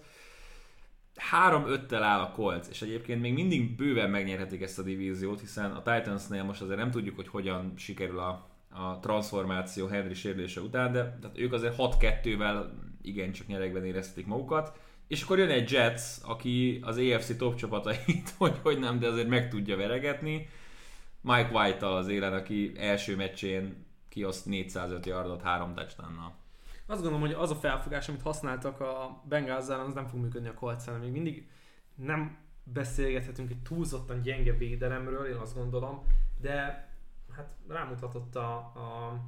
3-5-tel áll a Colts, és egyébként még mindig bőven megnyerhetik ezt a divíziót, hiszen a Titansnél most azért nem tudjuk, hogy hogyan sikerül a, a transformáció Henry sérülése után, de tehát ők azért 6-2-vel igencsak nyerekben érezték magukat, és akkor jön egy Jets, aki az AFC top csapatait, hogy, hogy nem, de azért meg tudja veregetni. Mike White-tal az élen, aki első meccsén kioszt 405 yardot három touchdownnal. Azt gondolom, hogy az a felfogás, amit használtak a Bengals ellen, az nem fog működni a Colts. Még mindig nem beszélgethetünk egy túlzottan gyenge védelemről, én azt gondolom, de hát rámutatott a, a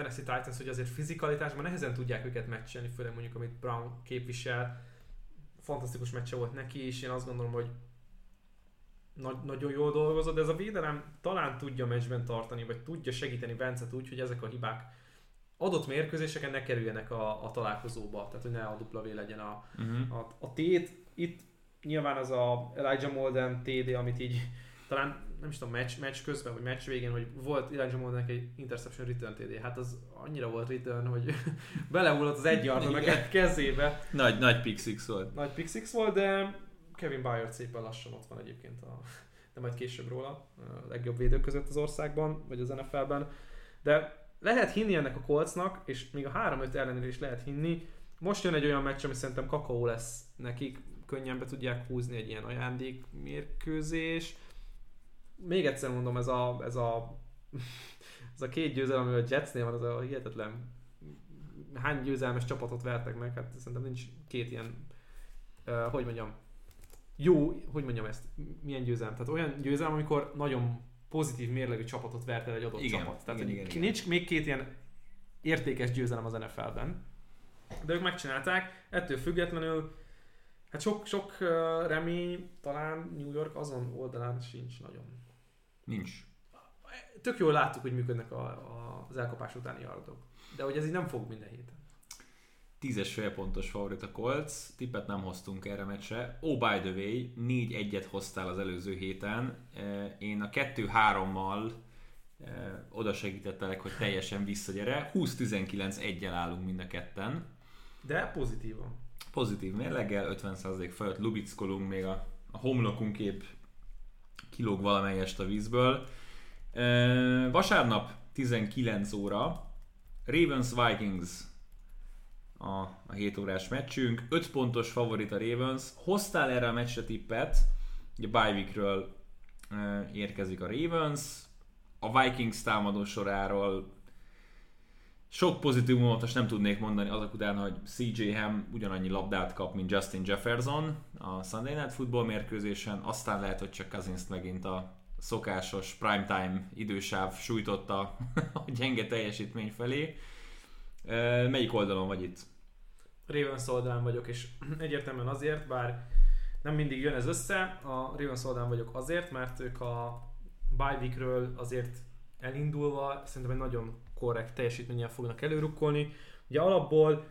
Tennessee Titans, hogy azért fizikalitásban nehezen tudják őket meccselni, főleg mondjuk amit Brown képvisel. Fantasztikus meccse volt neki is, én azt gondolom, hogy nagy, nagyon jól dolgozott, de ez a védelem talán tudja meccsben tartani, vagy tudja segíteni Bencet úgy, hogy ezek a hibák adott mérkőzéseken ne kerüljenek a, a találkozóba, tehát hogy ne a W legyen a, Uh-huh. a, a tét. Itt nyilván az a Elijah Molden TD, amit így talán nem is tudom, meccs, meccs közben, vagy meccs végén, hogy volt Elijah Moorenak egy interception return TD. Hát az annyira volt return, hogy belehullott az egy yardon a kezébe. Nagy, nagy pick six volt. Nagy pick six volt, de Kevin Byard szépen lassan ott van egyébként, a, de majd később róla, a legjobb védők között az országban, vagy az NFL-ben. De lehet hinni ennek a Coltsnak, és még a 3-5 ellenére is lehet hinni. Most jön egy olyan meccs, ami szerintem kakaó lesz nekik, könnyen be tudják húzni egy ilyen ajándékmérkőzés. Még egyszer mondom, ez a, ez a, ez a két győzelem, ami a Jetsnél van, az a hihetetlen hány győzelmes csapatot vertek meg, hát szerintem nincs két ilyen, uh, hogy mondjam, jó, hogy mondjam ezt, milyen győzelem? Tehát olyan győzelem, amikor nagyon pozitív mérlegű csapatot vert el egy adott Igen, csapat. Tehát igen, igen, igen, nincs még két ilyen értékes győzelem az NFL-ben. De ők megcsinálták, ettől függetlenül hát sok, sok remény talán New York azon oldalán sincs nagyon. Nincs. Tök jól láttuk, hogy működnek a, a, az elkapás utáni yardok. De hogy ez így nem fog minden héten. Tízes fél pontos favorit a Colts, tippet nem hoztunk erre meccsre. Oh, by the way, 4-1-et hoztál az előző héten. Eh, Én a 2-3-mal eh, oda segítettelek, hogy teljesen visszagyere. 20-19 egyel állunk mind a ketten. De pozitívan. Pozitív mérleggel, 50% fölött lubickolunk, még a, a homlokunk épp kilóg valamelyest a vízből. Vasárnap 19 óra Ravens Vikings a, a 7 órás meccsünk. 5 pontos favorit a Ravens. Hoztál erre a meccsre tippet, ugye e, érkezik a Ravens. A Vikings támadó soráról sok pozitívumot most nem tudnék mondani azok után, hogy CJ Ham ugyanannyi labdát kap, mint Justin Jefferson a Sunday Night Football mérkőzésen, aztán lehet, hogy csak cousins megint a szokásos primetime idősáv sújtotta a gyenge teljesítmény felé. Melyik oldalon vagy itt? Ravens oldalán vagyok, és egyértelműen azért, bár nem mindig jön ez össze, a Ravens oldalán vagyok azért, mert ők a bye azért elindulva szerintem egy nagyon korrekt teljesítménnyel fognak előrukkolni. Ugye alapból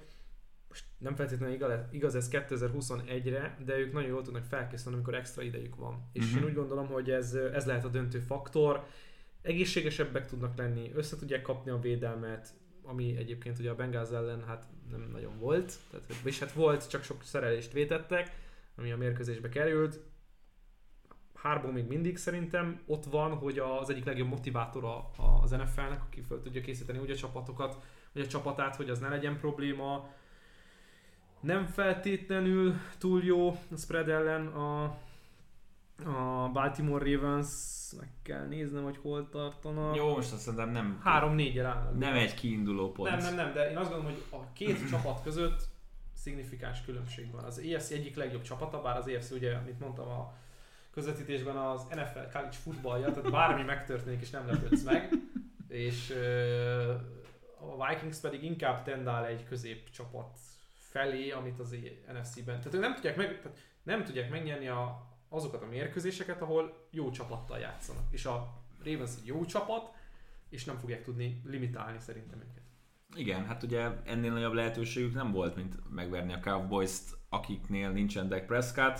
most nem feltétlenül igaz, igaz ez 2021-re, de ők nagyon jól tudnak felkészülni, amikor extra idejük van. És Mhm. én úgy gondolom, hogy ez, ez lehet a döntő faktor. Egészségesebbek tudnak lenni, össze tudják kapni a védelmet, ami egyébként ugye a Bengals ellen hát nem nagyon volt, tehát, és hát volt, csak sok szerelést vétettek, ami a mérkőzésbe került. Hárból még mindig szerintem ott van, hogy az egyik legjobb motivátora az NFL-nek, aki fel tudja készíteni úgy a csapatokat, hogy a csapatát, hogy az ne legyen probléma. Nem feltétlenül túl jó a spread ellen a, a Baltimore Ravens, meg kell néznem, hogy hol tartanak. Jó, most azt szerintem nem, 3-4-el állnak. nem egy kiinduló pont. Nem, nem, nem, de én azt gondolom, hogy a két csapat között szignifikáns különbség van. Az EFC egyik legjobb csapata, bár az EFC ugye, amit mondtam a közvetítésben az NFL college futballja, tehát bármi megtörténik és nem lepődsz meg. És a Vikings pedig inkább tendál egy középcsapat felé, amit az NFC-ben. Tehát ők nem tudják, meg, tehát nem tudják megnyerni a, azokat a mérkőzéseket, ahol jó csapattal játszanak. És a Ravens egy jó csapat, és nem fogják tudni limitálni szerintem őket. Igen, hát ugye ennél nagyobb lehetőségük nem volt, mint megverni a Cowboys-t, akiknél nincsen Dak Prescott.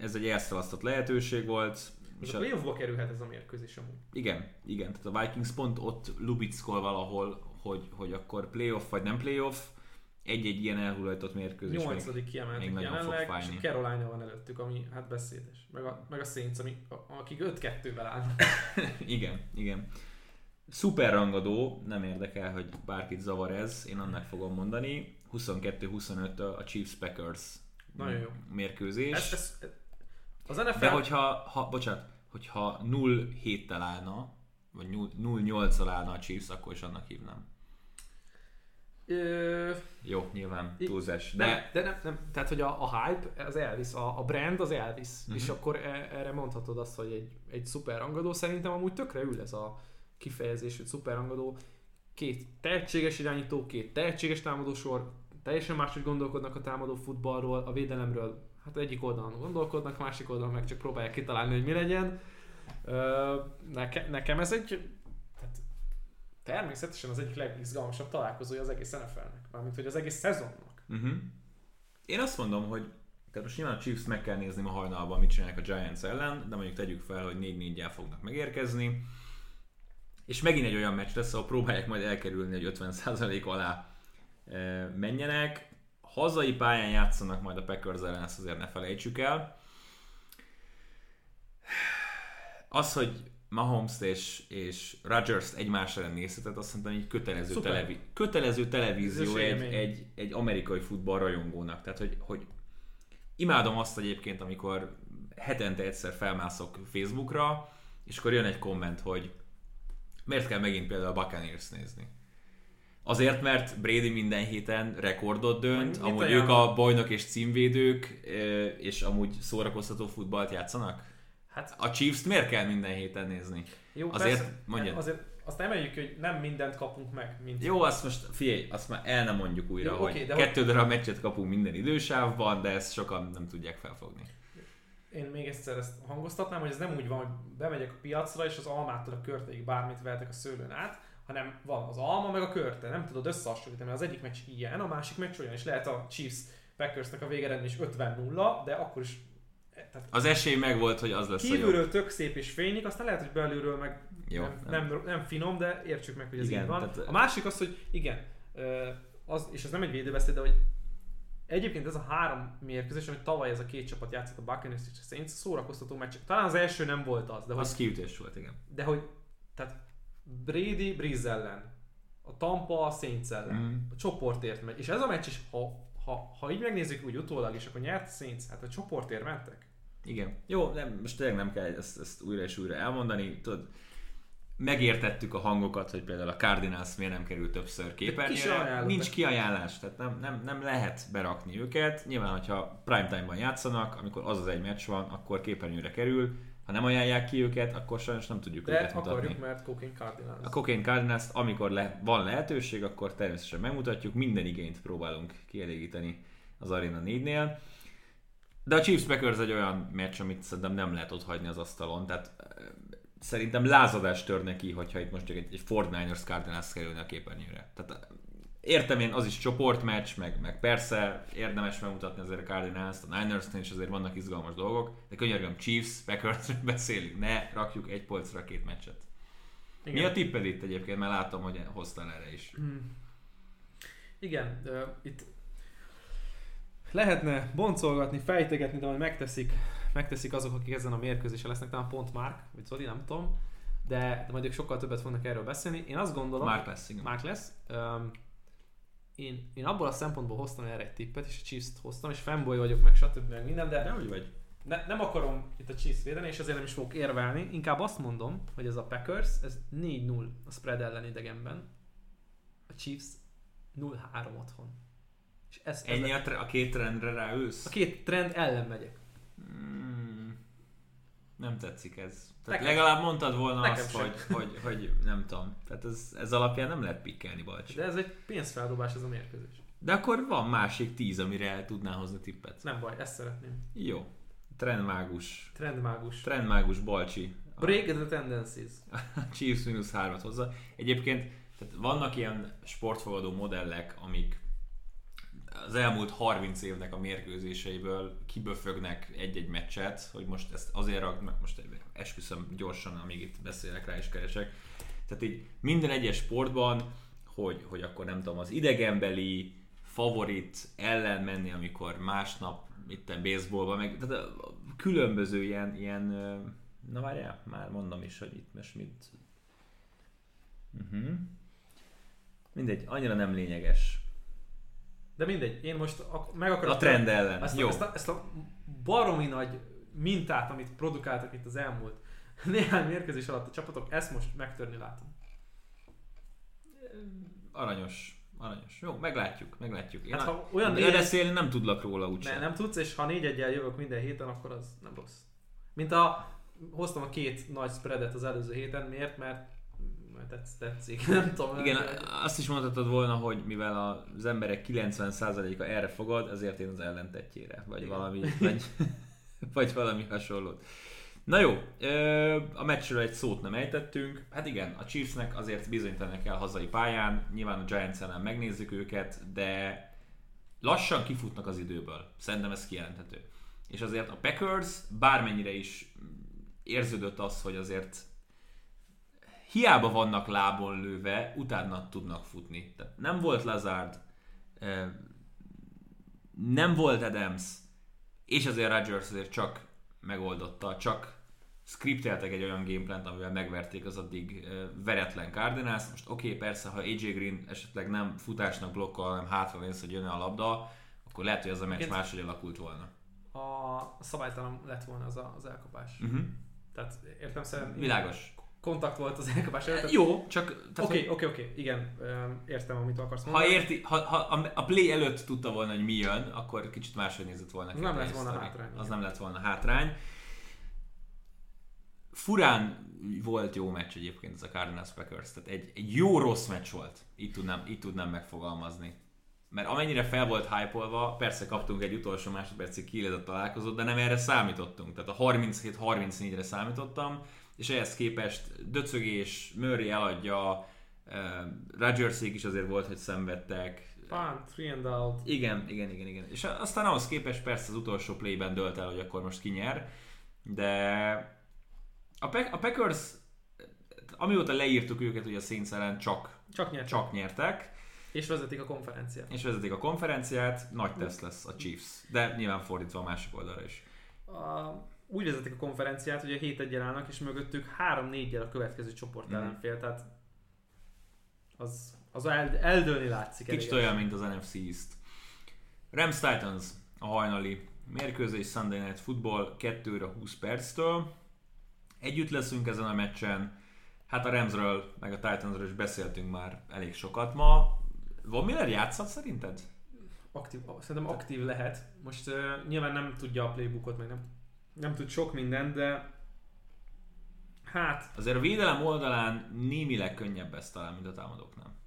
Ez egy elszalasztott lehetőség volt. És És a playoffba kerülhet ez a mérkőzés amúgy. igen, igen, tehát a Vikings pont ott lubickol valahol, hogy, hogy akkor playoff vagy nem playoff, egy-egy ilyen elhullajtott mérkőzés. Nyolcadik kiemeltek még nagyon fog jelenleg, és a Carolina van előttük, ami hát beszédes. Meg a, meg a Saints, ami, a, akik 5-2-vel állnak. Igen, igen. Szuper rangadó, nem érdekel, hogy bárkit zavar ez, én annak fogom mondani. 22-25 a Chiefs Packers Nagyon jó. mérkőzés. Ez, ez, az NFL... De hogyha, ha, bocsánat, hogyha 0-7-tel állna, vagy 0-8-al állna a Chiefs, akkor is annak hívnám. Ö, Jó, nyilván túlzás. de, De, de nem, nem, tehát hogy a, a hype az elvisz, a, a brand az elvisz, Mhm. és akkor e, erre mondhatod azt, hogy egy, egy szuper rangadó, szerintem amúgy tökre ül ez a kifejezés, hogy szuper rangadó, két tehetséges irányító, két tehetséges támadósor, teljesen máshogy gondolkodnak a támadó futballról, a védelemről, hát egyik oldalon gondolkodnak, a másik oldalon meg csak próbálják kitalálni, hogy mi legyen. Neke, nekem ez egy, tehát természetesen az egyik legizgalmasabb találkozója az egész NFL-nek, mármint hogy az egész szezonnak. uh-huh. Én azt mondom, hogy Tehát most nyilván a Chiefs meg kell nézni ma hajnalban, mit csinálják a Giants ellen, de mondjuk tegyük fel, hogy 4-4-jel fognak megérkezni. És megint egy olyan meccs lesz, ahol próbálják majd elkerülni, hogy 50% alá menjenek. Hazai pályán játszanak majd a Packers ellen, ezt azért ne felejtsük el. Az, hogy Mahomes és, és Rodgers egymás ellen nézheted, azt mondtam, hogy kötelező, Szuper. televi- kötelező televízió egy, egy, egy amerikai futball rajongónak. Tehát, hogy, hogy imádom azt egyébként, amikor hetente egyszer felmászok Facebookra, és akkor jön egy komment, hogy miért kell megint például a Buccaneers nézni. Azért, mert Brady minden héten rekordot dönt, Mit amúgy ajánlod? ők a bajnok és címvédők, és amúgy szórakoztató futballt játszanak. Hát A Chiefs-t miért kell minden héten nézni? jó, Azért persze, mondjad. Azért azt emeljük, hogy nem mindent kapunk meg, mint Jó, azt most figyelj, azt már el nem mondjuk újra, Jó, hogy oké, de kettő darab meccset kapunk minden idősávban, de ezt sokan nem tudják felfogni. én még egyszer ezt hangoztatnám, hogy ez nem úgy van, hogy bemegyek a piacra, és az almától a körteig bármit vehetek a szőlőn át, hanem van az alma meg a körte, nem tudod összehasonlítani, mert az egyik meccs ilyen, a másik meccs olyan, és lehet a Chiefs Packersnek a végeredmény is 50-0, de akkor is tehát Az esély meg volt, hogy az lesz kívülről tök szép és fénylik, aztán lehet, hogy belülről meg Jó, nem, nem, nem, finom, de értsük meg, hogy ez Igen, így van. tehát- A másik az, hogy igen, az, és ez nem egy védőbeszéd, de hogy egyébként ez a három mérkőzés, amit tavaly ez a két csapat játszott, a Buccaneers és a Saints, szórakoztató meccs. Talán az első nem volt az, de hogy, Az kiütés volt, igen. de hogy tehát Brady Breeze ellen, a Tampa a Saints ellen, Mm. a csoportért megy. És ez a meccs is, ha, ha, ha így megnézzük úgy utólag, és akkor nyert Saints, hát a csoportért mentek. Igen. Jó, nem, most tényleg nem kell ezt, ezt újra és újra elmondani. Tudod, megértettük a hangokat, hogy például a Cardinals miért nem került többször képernyőre. Nincs kiajánlás, tehát nem, nem, nem lehet berakni őket. Nyilván, hogyha prime time-ban játszanak, amikor az az egy meccs van, akkor képernyőre kerül. Ha nem ajánlják ki őket, akkor sajnos nem tudjuk De őket mutatni. akarjuk, mert Cocaine Cardinals. A Cocaine cardinals amikor le, van lehetőség, akkor természetesen megmutatjuk, minden igényt próbálunk kielégíteni az Arena 4-nél. De a Chiefs Packers egy olyan meccs, amit szerintem nem lehet ott hagyni az asztalon, tehát szerintem lázadást tör neki, hogyha itt most egy, egy Ford Niners Cardinals kerülne a képernyőre. Tehát értem én, az is csoportmeccs, meg, meg persze érdemes megmutatni azért a cardinals a niners is azért vannak izgalmas dolgok, de könyörgöm, Chiefs, Packers beszélünk, ne rakjuk egy polcra két meccset. Mi a tipped itt egyébként, mert látom, hogy hoztál erre is. Hmm. Igen, uh, itt lehetne boncolgatni, fejtegetni, de majd megteszik, megteszik azok, akik ezen a mérkőzésen lesznek, talán pont Mark, vagy Zoli, nem tudom, de, de majd ők sokkal többet fognak erről beszélni. Én azt gondolom, Mark lesz, igen. Mark lesz. Um, én, én abból a szempontból hoztam erre egy tippet, és a Chiefs-t hoztam, és fanboy vagyok, meg stb. meg minden, de De hogy vagy? ne, nem akarom itt a Chiefs védeni, és ezért nem is fogok érvelni. Inkább azt mondom, hogy ez a Packers, ez 4-0 a spread ellen idegenben. A Chiefs 0-3 otthon. És ez, ez Ennyi a, tre- a két trendre ráülsz? a két trend ellen megyek. Mm, nem tetszik ez. Tehát Nekem legalább mondtad volna Nekem azt, sem. hogy, hogy, hogy, nem tudom. Tehát ez, ez alapján nem lehet pikkelni, Balcsi. De ez egy pénzfeldobás ez a mérkőzés. De akkor van másik tíz, amire el tudnál hozni tippet. Nem baj, ezt szeretném. Jó. Trendmágus. Trendmágus. Trendmágus Balcsi. Break the tendencies. Chiefs mínusz 3 hozza. Egyébként tehát vannak ilyen sportfogadó modellek, amik az elmúlt 30 évnek a mérkőzéseiből kiböfögnek egy-egy meccset, hogy most ezt azért rak, most esküszöm gyorsan, amíg itt beszélek rá is keresek. Tehát így minden egyes sportban, hogy, hogy akkor nem tudom, az idegenbeli favorit ellen menni, amikor másnap itt a baseballban, meg tehát különböző ilyen, ilyen na várjál, már mondom is, hogy itt most mit uh-huh. mindegy, annyira nem lényeges. De mindegy, én most ak- meg akarom... A trend ellen. Ezt Jó. ezt, a, ezt a baromi nagy mintát, amit produkáltak itt az elmúlt néhány mérkőzés alatt a csapatok, ezt most megtörni látom. Aranyos. Aranyos. Jó, meglátjuk, meglátjuk. Én Hát, ha olyan négy- beszélni nem tudlak róla úgysem. Ne, nem tudsz, és ha négy egyel jövök minden héten, akkor az nem rossz. Mint a hoztam a két nagy spreadet az előző héten, miért? Mert, mert tetsz, tetszik, nem tudom. Igen, azt is mondhatod volna, hogy mivel az emberek 90%-a erre fogad, ezért én az ellentetjére, vagy Igen. valami, vagy, vagy valami hasonlót. Na jó, a meccsről egy szót nem ejtettünk. Hát igen, a Chiefsnek azért bizonyítani kell hazai pályán. Nyilván a Giants ellen megnézzük őket, de lassan kifutnak az időből. Szerintem ez kijelenthető. És azért a Packers bármennyire is érződött az, hogy azért hiába vannak lábon lőve, utána tudnak futni. Tehát nem volt Lazard, nem volt Adams, és azért Rodgers azért csak megoldotta, csak skripteltek egy olyan gameplant, amivel megverték az addig veretlen Cardinals. Most oké, okay, persze, ha AJ Green esetleg nem futásnak blokkol, hanem hátra néz, hogy jön a labda, akkor lehet, hogy az a meccs máshogy alakult volna. A szabálytalan lett volna az, a, az elkapás. Uh-huh. Tehát értem szerint... Világos kontakt volt az elkapás előtt. Jó, csak... Oké, oké, oké, igen, értem, amit akarsz mondani. Ha, érti, ha, ha a play előtt tudta volna, hogy mi jön, akkor kicsit máshogy nézett volna. Nem lett volna hátrány. Az nem lett volna hátrány. Furán volt jó meccs egyébként ez a Cardinals Packers, tehát egy, egy jó-rossz meccs volt, így tudnám, így tudnám megfogalmazni. Mert amennyire fel volt hype persze kaptunk egy utolsó másodpercig kiélezett találkozót, de nem erre számítottunk. Tehát a 37-34-re számítottam, és ehhez képest döcögés, Murray eladja, Rodgersék is azért volt, hogy szenvedtek. Punt, three and out. Igen, igen, igen, igen. És aztán ahhoz képest persze az utolsó playben dölt el, hogy akkor most kinyer, de a, Pe- a Packers, amióta leírtuk őket, hogy a Saints ellen csak, csak, nyertek. csak nyertek. És vezetik a konferenciát. És vezetik a konferenciát, nagy teszt lesz a Chiefs, de nyilván fordítva a másik oldalra is. A úgy vezetik a konferenciát, hogy a 7 1 állnak, és mögöttük 3-4-jel a következő csoport mm. ellenfél, tehát az, az el, eldőlni látszik. Kicsit olyan, mint az NFC East. Rams Titans a hajnali mérkőzés Sunday Night Football 2 20 perctől. Együtt leszünk ezen a meccsen. Hát a Ramsről, meg a Titansről is beszéltünk már elég sokat ma. Von Miller játszhat szerinted? Aktív, szerintem aktív lehet. Most uh, nyilván nem tudja a playbookot, meg nem nem tud sok mindent, de hát... Azért a védelem oldalán némileg könnyebb ez talán, mint a támadóknál.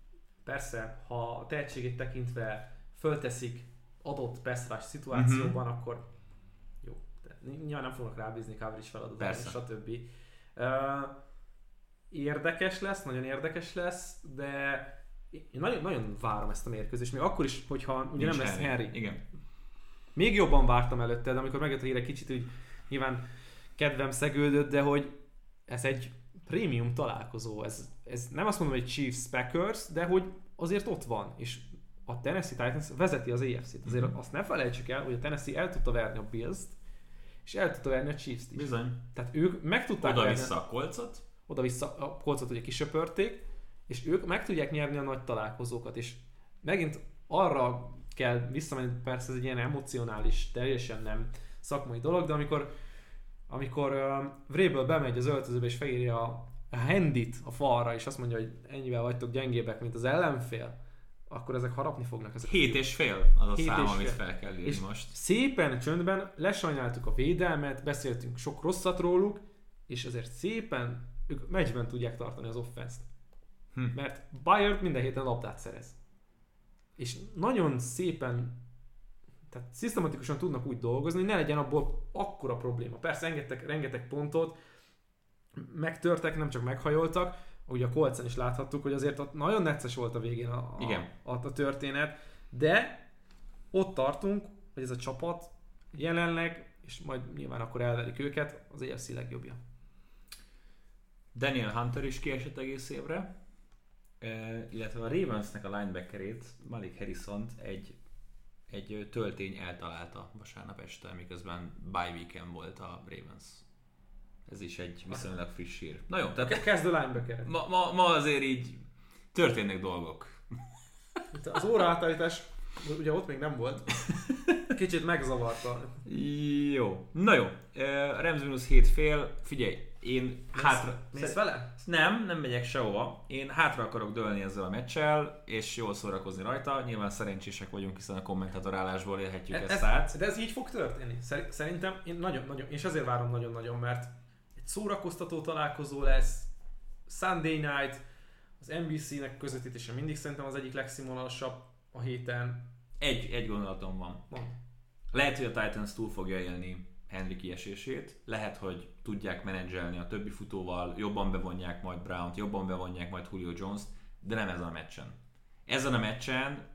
Persze, ha a tehetségét tekintve fölteszik adott pass szituációban, mm-hmm. akkor jó. De nyilván nem fognak rábízni coverage feladatot, stb. Uh, érdekes lesz, nagyon érdekes lesz, de én nagyon, nagyon várom ezt a mérkőzést, még akkor is, hogyha ugye Nincs nem lesz Henry. Henry. Igen. Még jobban vártam előtte, de amikor megjött a híre kicsit úgy nyilván kedvem szegődött, de hogy ez egy prémium találkozó. Ez, ez nem azt mondom, hogy Chiefs Packers, de hogy azért ott van, és a Tennessee Titans vezeti az AFC-t. Azért mm-hmm. azt ne felejtsük el, hogy a Tennessee el tudta verni a Bills-t, és el tudta verni a Chiefs-t is. Bizony. Tehát ők meg tudták Oda-vissza a kolcot. Oda-vissza a kolcot ugye kisöpörték, és ők meg tudják nyerni a nagy találkozókat, és megint arra kell visszamenni, persze ez egy ilyen emocionális, teljesen nem szakmai dolog, de amikor, amikor uh, Vréből bemegy az öltözőbe és felírja a, a handit a falra, és azt mondja, hogy ennyivel vagytok gyengébbek, mint az ellenfél, akkor ezek harapni fognak. Ezek Hét és fél az a Hét szám, amit fel kell írni és most. szépen csöndben lesajnáltuk a védelmet, beszéltünk sok rosszat róluk, és ezért szépen ők meccsben tudják tartani az offenszt. Hm. Mert Bayern minden héten labdát szerez. És nagyon szépen tehát szisztematikusan tudnak úgy dolgozni, hogy ne legyen abból akkora probléma. Persze engedtek rengeteg pontot, megtörtek, nem csak meghajoltak, ugye a kolcen is láthattuk, hogy azért ott nagyon necces volt a végén a, a, Igen. a, a történet, de ott tartunk, hogy ez a csapat jelenleg, és majd nyilván akkor elverik őket, az EFC legjobbja. Daniel Hunter is kiesett egész évre, illetve a Ravensnek a linebackerét, Malik harrison egy egy töltény eltalálta vasárnap este, miközben bye weekend volt a Ravens. Ez is egy viszonylag friss hír. Na jó, tehát... Kezd a linebacker. Ma, ma, ma azért így történnek dolgok. Itt az óra átállítás, ugye ott még nem volt. Kicsit megzavarta. Jó. Na jó. Rams minus 7 fél. Figyelj, én mész, hátra... Mész vele? Nem, nem megyek sehova. Én hátra akarok dőlni ezzel a meccsel, és jól szórakozni rajta. Nyilván szerencsések vagyunk, hiszen a kommentátorálásból élhetjük ez, ezt át. De ez így fog történni. Szerintem én nagyon-nagyon, és azért várom nagyon-nagyon, mert egy szórakoztató találkozó lesz, Sunday night, az NBC-nek közvetítése mindig szerintem az egyik legszínvonalasabb a héten. Egy, egy gondolatom van. van. Lehet, hogy a Titans túl fogja élni Henry kiesését. Lehet, hogy tudják menedzselni a többi futóval, jobban bevonják majd Brown-t, jobban bevonják majd Julio Jones-t, de nem ezen a meccsen. Ezen a meccsen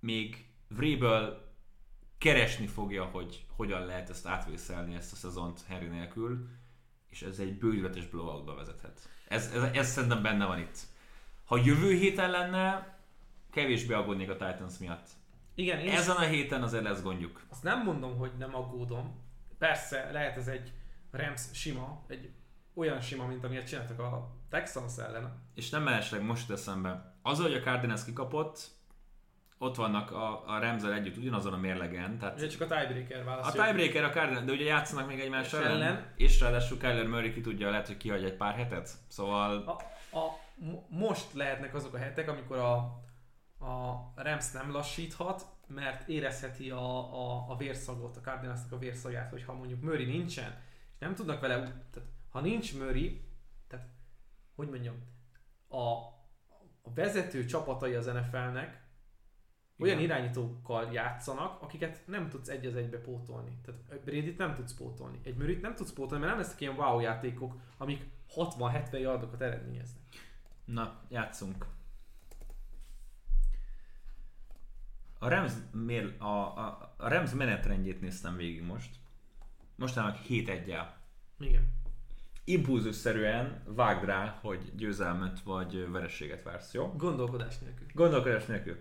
még Vrabel keresni fogja, hogy hogyan lehet ezt átvészelni, ezt a szezont Harry nélkül, és ez egy bődületes blowoutba vezethet. Ez, ez, ez szerintem benne van itt. Ha jövő héten lenne, kevésbé aggódnék a Titans miatt. Igen, én Ezen a héten azért lesz gondjuk. azt nem mondom, hogy nem aggódom. Persze, lehet ez egy Rams sima, egy olyan sima, mint amilyet csináltak a Texans ellen. És nem mellesleg most eszembe. Az, hogy a Cardinals kikapott, ott vannak a, a Ramsel együtt ugyanazon a mérlegen, tehát Ugye csak a tiebreaker a válasz. tiebreaker a Cardinals, de ugye játszanak még egymás ellen, ellen. és ráadásul Kyler Murray ki tudja, lehet, hogy kihagy egy pár hetet, szóval A, a, mo- most lehetnek azok a hetek, amikor a, a Rams nem lassíthat, mert érezheti a, a, a vérszagot, a Cardinalsnak a vérszagját, hogyha mondjuk Murray nincsen, és nem tudnak vele, tehát ha nincs Murray, tehát hogy mondjam, a, a vezető csapatai az NFL-nek olyan Igen. irányítókkal játszanak, akiket nem tudsz egy az egybe pótolni. Tehát brady nem tudsz pótolni. Egy murray nem tudsz pótolni, mert nem lesznek ilyen wow játékok, amik 60-70 yardokat eredményeznek. Na, játszunk. A Rams, mér, a, a, a Rams menetrendjét néztem végig most. Mostanának 7 1 Igen. Impulzusszerűen vágd rá, hogy győzelmet vagy verességet vársz, jó? Gondolkodás nélkül. Gondolkodás nélkül.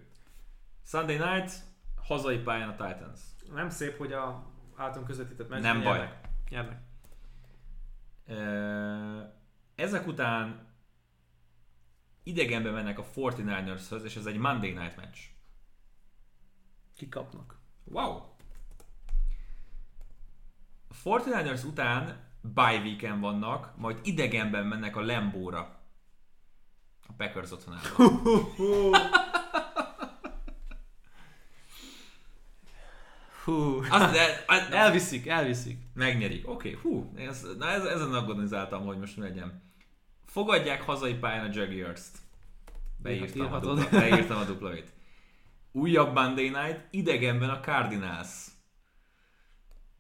Sunday night, hazai pályán a Titans. Nem szép, hogy a általunk közvetített meccs Nem baj. nyernek. Ezek után idegenbe mennek a 49ershöz, és ez egy Monday night match. Kikapnak. Wow! A 49ers után bye weekend vannak, majd idegenben mennek a Lembóra. A Packers otthonában. Hú. Az, de, az, Elviszik, elviszik. Megnyerik. Oké, okay, hú, ez, na ez, ezen agonizáltam, hogy most mi legyen. Fogadják hazai pályán a Jaguars-t. Beírtam a, dupla, beírtam a duplavét. Újabb Monday Night, idegenben a Cardinals.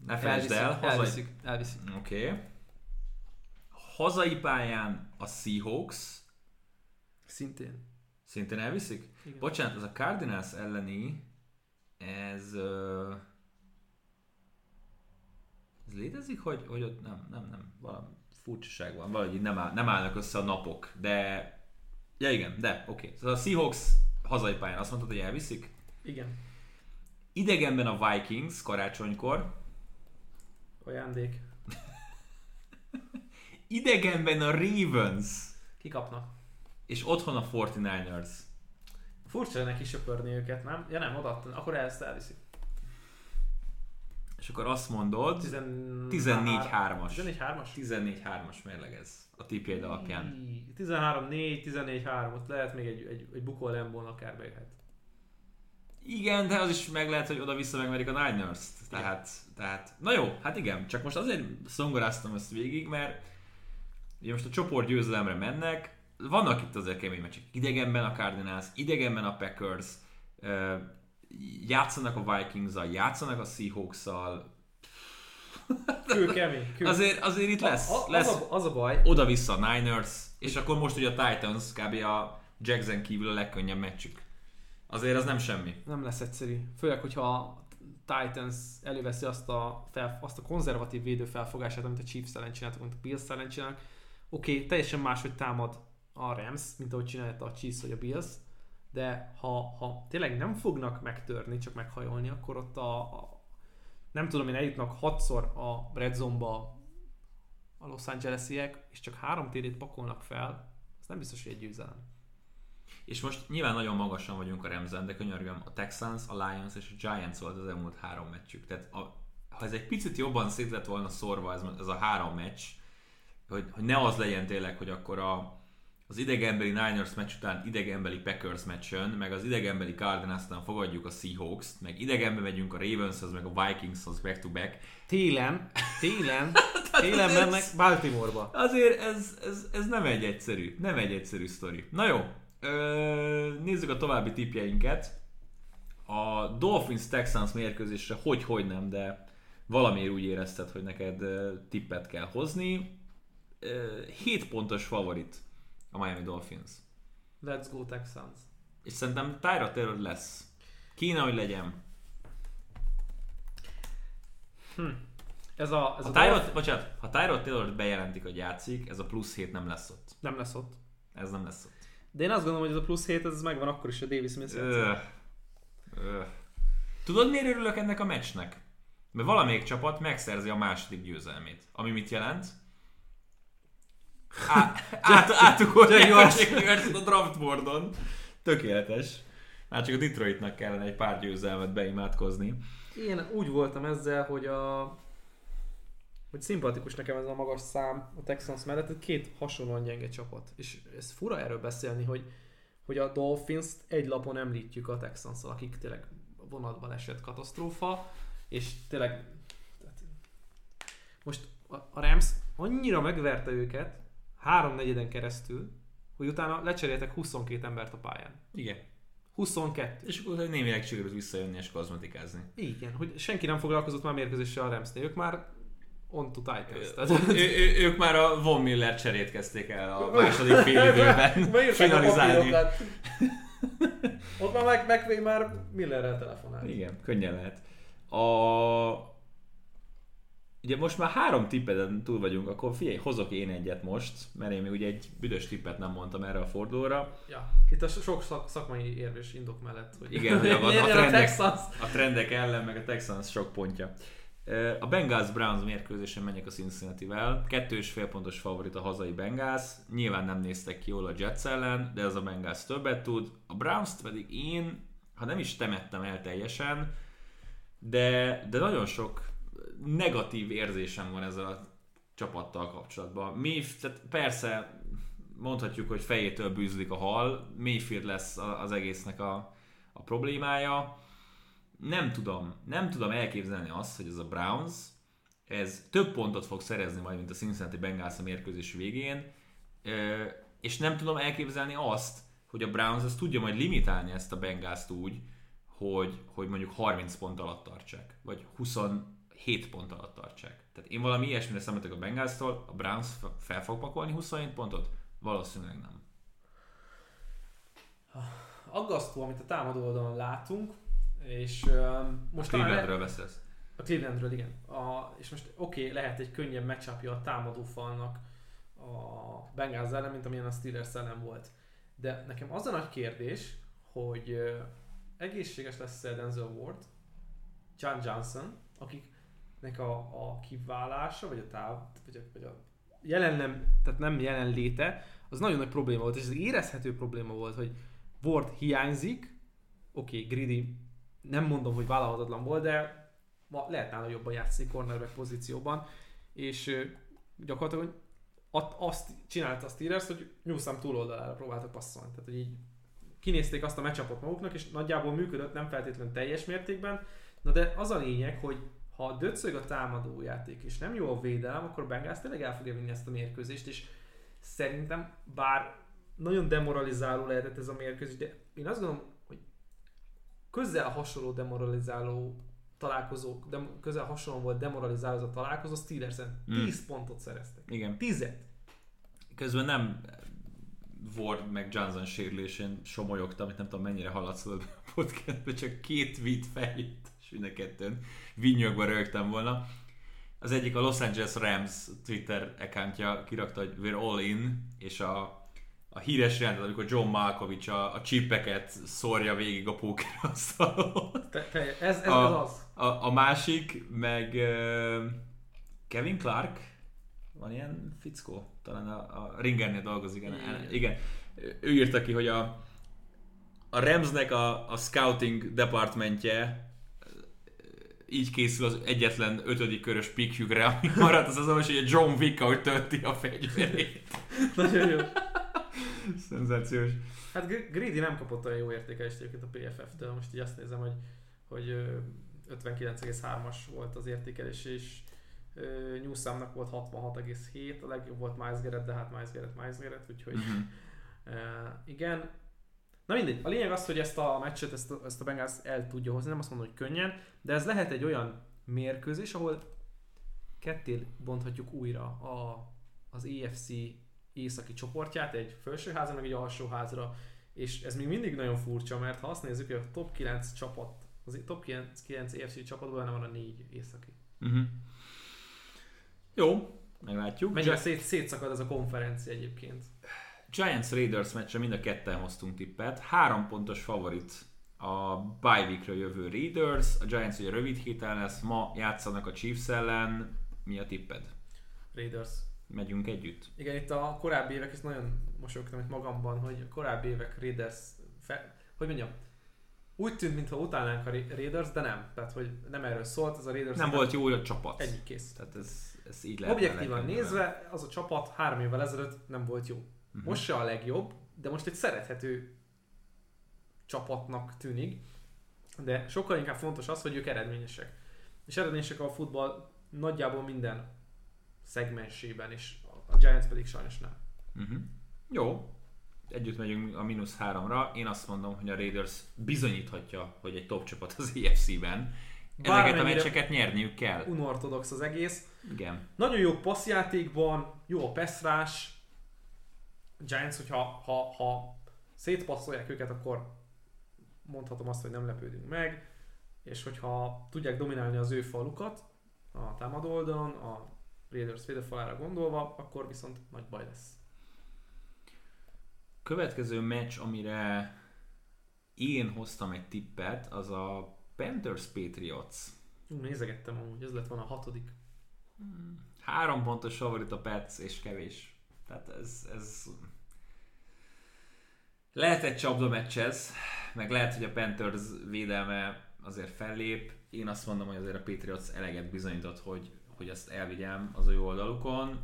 Ne felejtsd Elviszik, el, hazai... elviszik, elviszik. Oké. Okay. Hazai pályán a Seahawks. Szintén. Szintén elviszik? Igen. Bocsánat, ez a Cardinals elleni, ez... Uh, ez létezik, hogy, hogy ott nem, nem, nem, valami furcsaság van, valahogy így nem, áll, nem állnak össze a napok, de... Ja igen, de oké. Okay. Szóval a Seahawks hazai pályán azt mondtad, hogy elviszik? Igen. Idegenben a Vikings karácsonykor, Ajándék. idegenben a Ravens, Kikapnak. és otthon a 49ers. Furcsa lenne kisöpörni őket, nem? Ja nem, odaadtan. Akkor ezt elviszik. És akkor azt mondod, 14 14-3-as. 14-3-as? 14-3-as mérleg ez a tipjeid alapján. 13-4, 14-3, ott lehet még egy, egy, egy bukó lembón akár bejöhet. Igen, de az is meg lehet, hogy oda-vissza megmerik a Niners-t. Tehát, tehát, na jó, hát igen, csak most azért szongoráztam ezt végig, mert ugye most a csoport győzelemre mennek, vannak itt azért kemény meccsek. Idegenben a Cardinals, idegenben a Packers, játszanak a Vikings-zal, játszanak a Seahawks-szal. Kül kemény, kül. Azért, azért itt lesz, a, a, lesz Az, a, az a baj, oda-vissza a Niners, és akkor most ugye a Titans kb. a Jackson kívül a legkönnyebb meccsük. Azért az nem semmi. nem lesz egyszerű. Főleg, hogyha a Titans előveszi azt a, fel, azt a konzervatív védő felfogását, amit a Chiefs ellen csináltak, amit a Bills ellen. Oké, okay, teljesen máshogy támad a Rams, mint ahogy csinálta a Chiefs vagy a Bills, de ha, ha tényleg nem fognak megtörni, csak meghajolni, akkor ott a, a nem tudom én, eljutnak hatszor a Red Zone-ba a Los Angelesiek, és csak három térét pakolnak fel, az nem biztos, hogy egy győzelem. És most nyilván nagyon magasan vagyunk a Remzen, de könyörgöm, a Texans, a Lions és a Giants volt az elmúlt három meccsük. Tehát a, ha ez egy picit jobban szét lett volna szorva ez, ez a három meccs, hogy, hogy ne az legyen tényleg, hogy akkor a, az idegenbeli Niners meccs után idegenbeli Packers meccsen, meg az idegenbeli Cardinals után fogadjuk a Seahawks-t, meg idegenbe megyünk a Ravenshoz, meg a Vikingshoz back to back. Télen, télen, télen mennek Baltimoreba. Azért ez, ez, ez nem egy egyszerű, nem egy egyszerű sztori. Na jó, ö, nézzük a további tipjeinket. A Dolphins-Texans mérkőzésre hogy-hogy nem, de valamiért úgy érezted, hogy neked tippet kell hozni. Ö, 7 pontos favorit a Miami Dolphins. Let's go Texans. És szerintem Tyra Taylor lesz. Kéne, hogy legyen. Hm. Ez a, ez Ha a Tyrod, Dolph- bocsánat, ha Tyrod taylor bejelentik, hogy játszik, ez a plusz 7 nem lesz ott. nem lesz ott. Ez nem lesz ott. De én azt gondolom, hogy ez a plusz 7, ez megvan akkor is a Davis ö. Tudod, miért örülök ennek a meccsnek? Mert valamelyik csapat megszerzi a második győzelmét. Ami mit jelent? Átugorják a Jaguars a draftboardon. Tökéletes. Már csak a Detroitnak kellene egy pár győzelmet beimádkozni. Én úgy voltam ezzel, hogy a hogy szimpatikus nekem ez a magas szám a Texans mellett, hogy két hasonlóan gyenge csapat. És ez fura erről beszélni, hogy, hogy a dolphins egy lapon említjük a texans akik tényleg vonatban esett katasztrófa, és tényleg tehát, most a, Rams annyira megverte őket három negyeden keresztül, hogy utána lecseréltek 22 embert a pályán. Igen. 22. És akkor némileg sikerült visszajönni és kozmetikázni. Igen, hogy senki nem foglalkozott már mérkőzéssel a Ramsnél, ők már on to Titans. Tehát, ő, ő, ők már a Von Miller cserét kezdték el a második fél időben finalizálni. Ott már meg, meg már Millerrel telefonál. Igen, könnyen lehet. A... Ugye most már három tippeden túl vagyunk, akkor figyelj, hozok én egyet most, mert én még ugye egy büdös tippet nem mondtam erre a fordulóra. Ja, itt a sok szak, szakmai érvés indok mellett, hogy Igen, hogy a, a, nyerjen a trendek, Texans. a trendek ellen, meg a Texans sok pontja. A Bengals Browns mérkőzésen menjek a Cincinnati-vel. Kettő és fél pontos favorit a hazai Bengals. Nyilván nem néztek ki jól a Jets ellen, de ez a Bengals többet tud. A browns pedig én, ha nem is temettem el teljesen, de, de nagyon sok negatív érzésem van ezzel a csapattal kapcsolatban. Mi, tehát persze mondhatjuk, hogy fejétől bűzlik a hal, Mayfield lesz az egésznek a, a problémája. Nem tudom, nem tudom elképzelni azt, hogy ez a Browns, ez több pontot fog szerezni majd, mint a Cincinnati Bengals a mérkőzés végén, és nem tudom elképzelni azt, hogy a Browns ezt tudja majd limitálni ezt a bengals úgy, hogy, hogy mondjuk 30 pont alatt tartsák, vagy 27 pont alatt tartsák. Tehát én valami ilyesmire számítok a Bengals-tól, a Browns fel fog pakolni 27 pontot? Valószínűleg nem. Aggasztó, amit a támadó oldalon látunk, és um, most le- Clevelandről beszélsz. A Clevelandről, igen. A, és most oké, okay, lehet egy könnyebb matchupja a támadó falnak a Bengals ellen, mint amilyen a Steelers ellen volt. De nekem az a nagy kérdés, hogy uh, egészséges lesz Denzel Ward, John Johnson, akiknek a, a kiválása, vagy a táv, vagy a, vagy a jelen nem, tehát nem jelenléte, az nagyon nagy probléma volt, és ez érezhető probléma volt, hogy Ward hiányzik, oké, okay, Greedy nem mondom, hogy vállalhatatlan volt, de ma lehet nála jobban játszik cornerback pozícióban, és gyakorlatilag azt csinálta a Steelers, hogy Newsom túloldalára próbáltak passzolni. Tehát, hogy így kinézték azt a matchupot maguknak, és nagyjából működött, nem feltétlenül teljes mértékben, na de az a lényeg, hogy ha döcög a támadójáték, és nem jó a védelem, akkor Bengals tényleg el fogja vinni ezt a mérkőzést, és szerintem, bár nagyon demoralizáló lehetett ez a mérkőzés, de én azt gondolom, közel hasonló demoralizáló találkozók, de közel hasonló volt demoralizáló ez a találkozó, Steelers-en Mm. 10 pontot szereztek. Igen. 10 Közben nem Ward meg Johnson sérülésén somolyogtam, amit nem tudom mennyire haladszol a podcastbe, csak két tweet feljött, és mind a kettőn vinyogva rögtem volna. Az egyik a Los Angeles Rams Twitter accountja kirakta, hogy we're all in, és a, a híres jelenet, amikor John Malkovich a, a csipeket szórja végig a pókerasztalon. Ez, ez, ez A- az. A, a másik, meg uh, Kevin Clark, van ilyen fickó, talán a, a Ringernél dolgozik, igen. Igen. igen. Ő írta ki, hogy a, a Ramsnek a, a scouting departmentje így készül az egyetlen ötödik körös pikjükre, ami maradt az azon, hogy a John Wick, ahogy tölti a fegyverét. Nagyon jó. Szenzációs. Hát Gr- Greedy nem kapott olyan jó értékelést egyébként a PFF-től, most így azt nézem, hogy, hogy ö, 59,3-as volt az értékelés, és ö, Newsomnak volt 66,7, a legjobb volt Miles Garrett, de hát Miles Garrett, Miles Garrett, úgyhogy Mhm. igen. Na mindegy, a lényeg az, hogy ezt a meccset, ezt a, ezt a Bengals el tudja hozni, nem azt mondom, hogy könnyen, de ez lehet egy olyan mérkőzés, ahol ketté bonthatjuk újra a, az EFC északi csoportját, egy felsőházra, meg egy alsóházra, És ez még mindig nagyon furcsa, mert ha azt nézzük, hogy a top 9 csapat, az top 9, 9 EFC csapatban benne van a 4 északi. Uh-huh. Jó, meglátjuk. Mennyire szét, szétszakad ez a konferencia egyébként. Giants Raiders meccsre mind a ketten hoztunk tippet. Három pontos favorit a bye weekről jövő Raiders. A Giants ugye rövid héten lesz, ma játszanak a Chiefs ellen. Mi a tipped? Raiders. Megyünk együtt? Igen, itt a korábbi évek, ezt nagyon mosolyogtam itt magamban, hogy a korábbi évek Raiders, fe, hogy mondjam, úgy tűnt, mintha utálnánk a Raiders, de nem. Tehát, hogy nem erről szólt, ez a Raiders... Nem volt jó a csapat. Ennyi kész. Tehát ez, ez így lehet. Objektívan nézve, az a csapat három évvel ezelőtt nem volt jó. Uh-huh. Most se a legjobb, de most egy szerethető csapatnak tűnik. De sokkal inkább fontos az, hogy ők eredményesek. És eredményesek a futball nagyjából minden szegmensében, és a Giants pedig sajnos nem. Uh-huh. Jó, együtt megyünk a mínusz háromra. Én azt mondom, hogy a Raiders bizonyíthatja, hogy egy top csapat az EFC-ben. Ezeket a meccseket nyerniük kell. Unortodox az egész. Igen. Nagyon jó passzjátékban, jó a peszrás. Giants, hogyha ha, ha szétpasszolják őket, akkor mondhatom azt, hogy nem lepődünk meg. És hogyha tudják dominálni az ő falukat, a támadó oldalon, a Raiders védőfalára gondolva, akkor viszont nagy baj lesz. Következő meccs, amire én hoztam egy tippet, az a Panthers Patriots. Nézegettem amúgy, ez lett volna a hatodik. Három pontos favorit a Pets, és kevés. Tehát ez, ez... Lehet egy csapda meccs ez, meg lehet, hogy a Panthers védelme azért fellép. Én azt mondom, hogy azért a Patriots eleget bizonyított, hogy, hogy ezt elvigyem az ő oldalukon.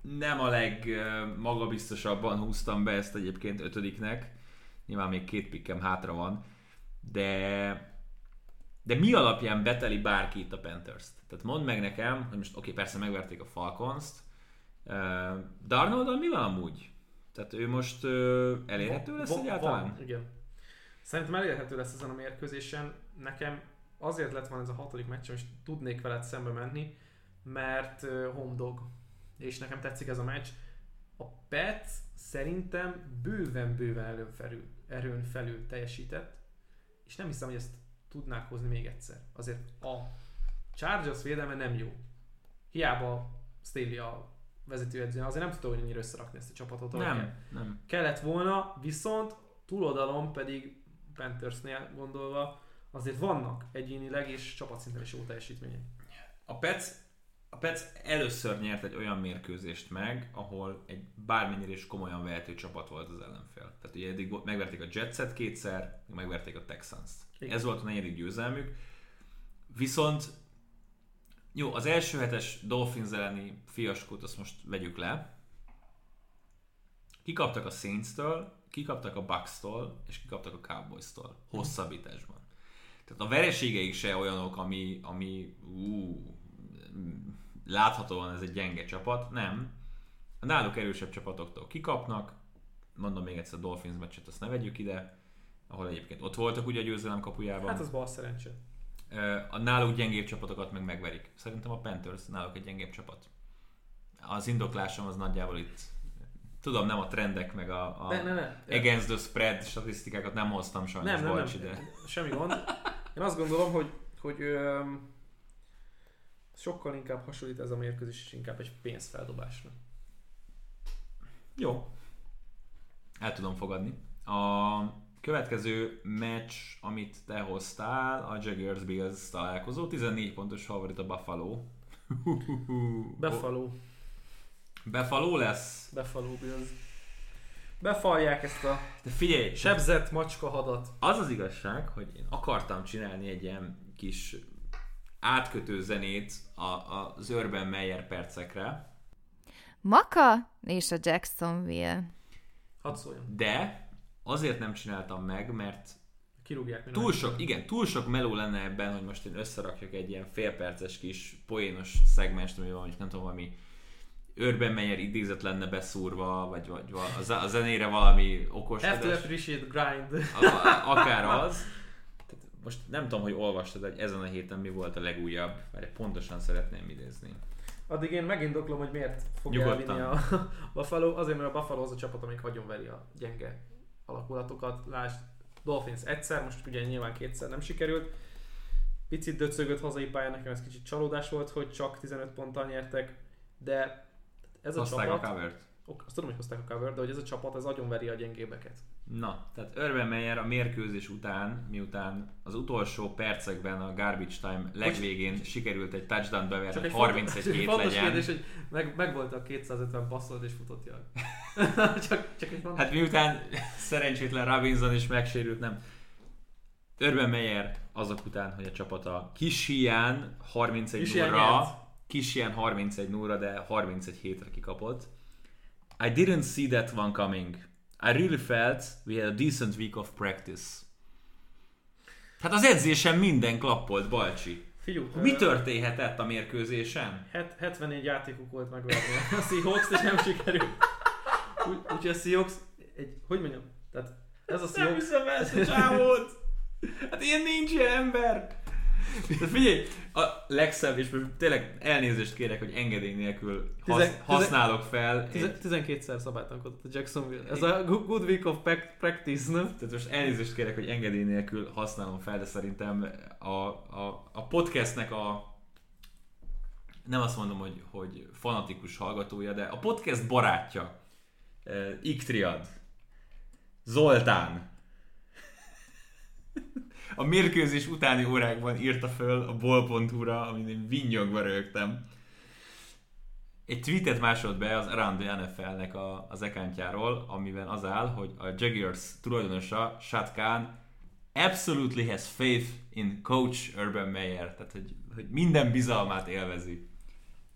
Nem a legmagabiztosabban húztam be ezt egyébként ötödiknek. Nyilván még két pikkem hátra van. De de mi alapján beteli bárki itt a Panthers-t? Tehát mondd meg nekem, hogy most oké, okay, persze megverték a Falcons-t, uh, Darnold mi van amúgy? Tehát ő most uh, elérhető lesz van, egyáltalán? Van, igen. Szerintem elérhető lesz ezen a mérkőzésen. Nekem azért lett van ez a hatodik meccs, és tudnék veled szembe menni, mert home dog. És nekem tetszik ez a meccs. A Pets szerintem bőven-bőven erőn felül, erőn felül teljesített, és nem hiszem, hogy ezt tudnák hozni még egyszer. Azért a Chargers védelme nem jó. Hiába Staley a vezetőedző, azért nem tudta hogy annyira összerakni ezt a csapatot. Nem, kell. nem. Kellett volna, viszont túloldalon pedig Panthersnél gondolva azért vannak egyénileg és csapatszinten is jó teljesítmények. A Pets, a Pets először nyert egy olyan mérkőzést meg, ahol egy bármennyire is komolyan vehető csapat volt az ellenfél. Tehát ugye eddig megverték a Jetset kétszer, megverték a Texans-t. Igen. Ez volt a negyedik győzelmük. Viszont jó, az első hetes Dolphins elleni fiaskót azt most vegyük le. Kikaptak a Saints-től, kikaptak a Bucks-tól, és kikaptak a Cowboys-tól. Hosszabbításban. Tehát a vereségeik se olyanok, ami, ami ú, láthatóan ez egy gyenge csapat. Nem. A náluk erősebb csapatoktól kikapnak. Mondom még egyszer a Dolphins meccset, azt ne vegyük ide ahol egyébként ott voltak ugye a győzelem kapujában. Hát az bal szerencse. A náluk gyengébb csapatokat meg megverik. Szerintem a Panthers náluk egy gyengébb csapat. Az indoklásom az nagyjából itt Tudom, nem a trendek, meg a, a ne, ne, ne. against the spread statisztikákat nem hoztam sajnos, nem, nem, nem. ide. Semmi gond. Én azt gondolom, hogy, hogy ö, sokkal inkább hasonlít ez a mérkőzés, és inkább egy pénzfeldobásra. Jó. El tudom fogadni. A Következő meccs, amit te hoztál, a Jaguars Bills találkozó, 14 pontos favorit a Buffalo. Buffalo. Buffalo lesz? Buffalo Bills. Befalják ezt a De figyelj, sebzett macska hadat. Az az igazság, hogy én akartam csinálni egy ilyen kis átkötő zenét a, a az Urban Meyer percekre. Maka és a Jacksonville. Hadd szóljon. De azért nem csináltam meg, mert Kirúgják túl sok, igen, túl sok meló lenne ebben, hogy most én összerakjak egy ilyen félperces kis poénos szegmest, ami van, nem tudom, valami Urban Meyer idézet lenne beszúrva, vagy, vagy, a zenére valami okos. Have to appreciate grind. akár az. Tehát most nem tudom, hogy olvastad, hogy ezen a héten mi volt a legújabb, mert pontosan szeretném idézni. Addig én megindoklom, hogy miért fog elvinni a Buffalo, azért mert a Buffalo az a csapat, amik hagyom veri a gyenge alakulatokat. Lásd, Dolphins egyszer, most ugye nyilván kétszer nem sikerült. Picit döcögött hazai pályán, nekem ez kicsit csalódás volt, hogy csak 15 ponttal nyertek, de ez a Hozták csapat... a covert. Ok, azt tudom, hogy hozták a cover, de hogy ez a csapat, ez agyonveri a gyengébeket. Na, tehát Urban Meyer a mérkőzés után, miután az utolsó percekben a garbage time legvégén sikerült egy touchdown beverni, Csak egy 31 fontos, hét fontos legyen. kérdés, hogy meg, meg volt a 250 passzolt és futott jaj. csak, csak egy fontos. Hát miután szerencsétlen Robinson is megsérült, nem. Urban Meyer azok után, hogy a csapata kis hián 31 Kis hián0 nyert. Kis hián 31 0 de 31 hétre kikapott. I didn't see that one coming. I really felt we had a decent week of practice. Hát az edzésen minden klappolt, Balcsi. Figyú, Mi történhetett a mérkőzésen? het- 74 játékuk volt megverni a Seahawks, és nem sikerült. Úgy- Úgyhogy a Seahawks, egy, hogy mondjam, tehát ez a Nem Seahawks, hiszem el ezt a csávót! Hát ilyen nincs ilyen ember! De figyelj, a legszebb, és most tényleg elnézést kérek, hogy engedély nélkül hasz, Tizen- használok fel. tize- Egy, 12-szer szabálytankodott a Jacksonville. Ez a good week of prac- practice, nem? tehát most elnézést kérek, hogy engedély nélkül használom fel, de szerintem a, a, a podcastnek a nem azt mondom, hogy, hogy fanatikus hallgatója, de a podcast barátja, eh, Iktriad, Zoltán, a mérkőzés utáni órákban írta föl a bol.hu-ra, amin én vinnyogva rögtem. Egy tweetet másolt be az Around the NFL-nek a, az ekántjáról, amiben az áll, hogy a Jaguars tulajdonosa, Shad Khan, absolutely has faith in coach Urban Meyer, tehát hogy, hogy minden bizalmát élvezi.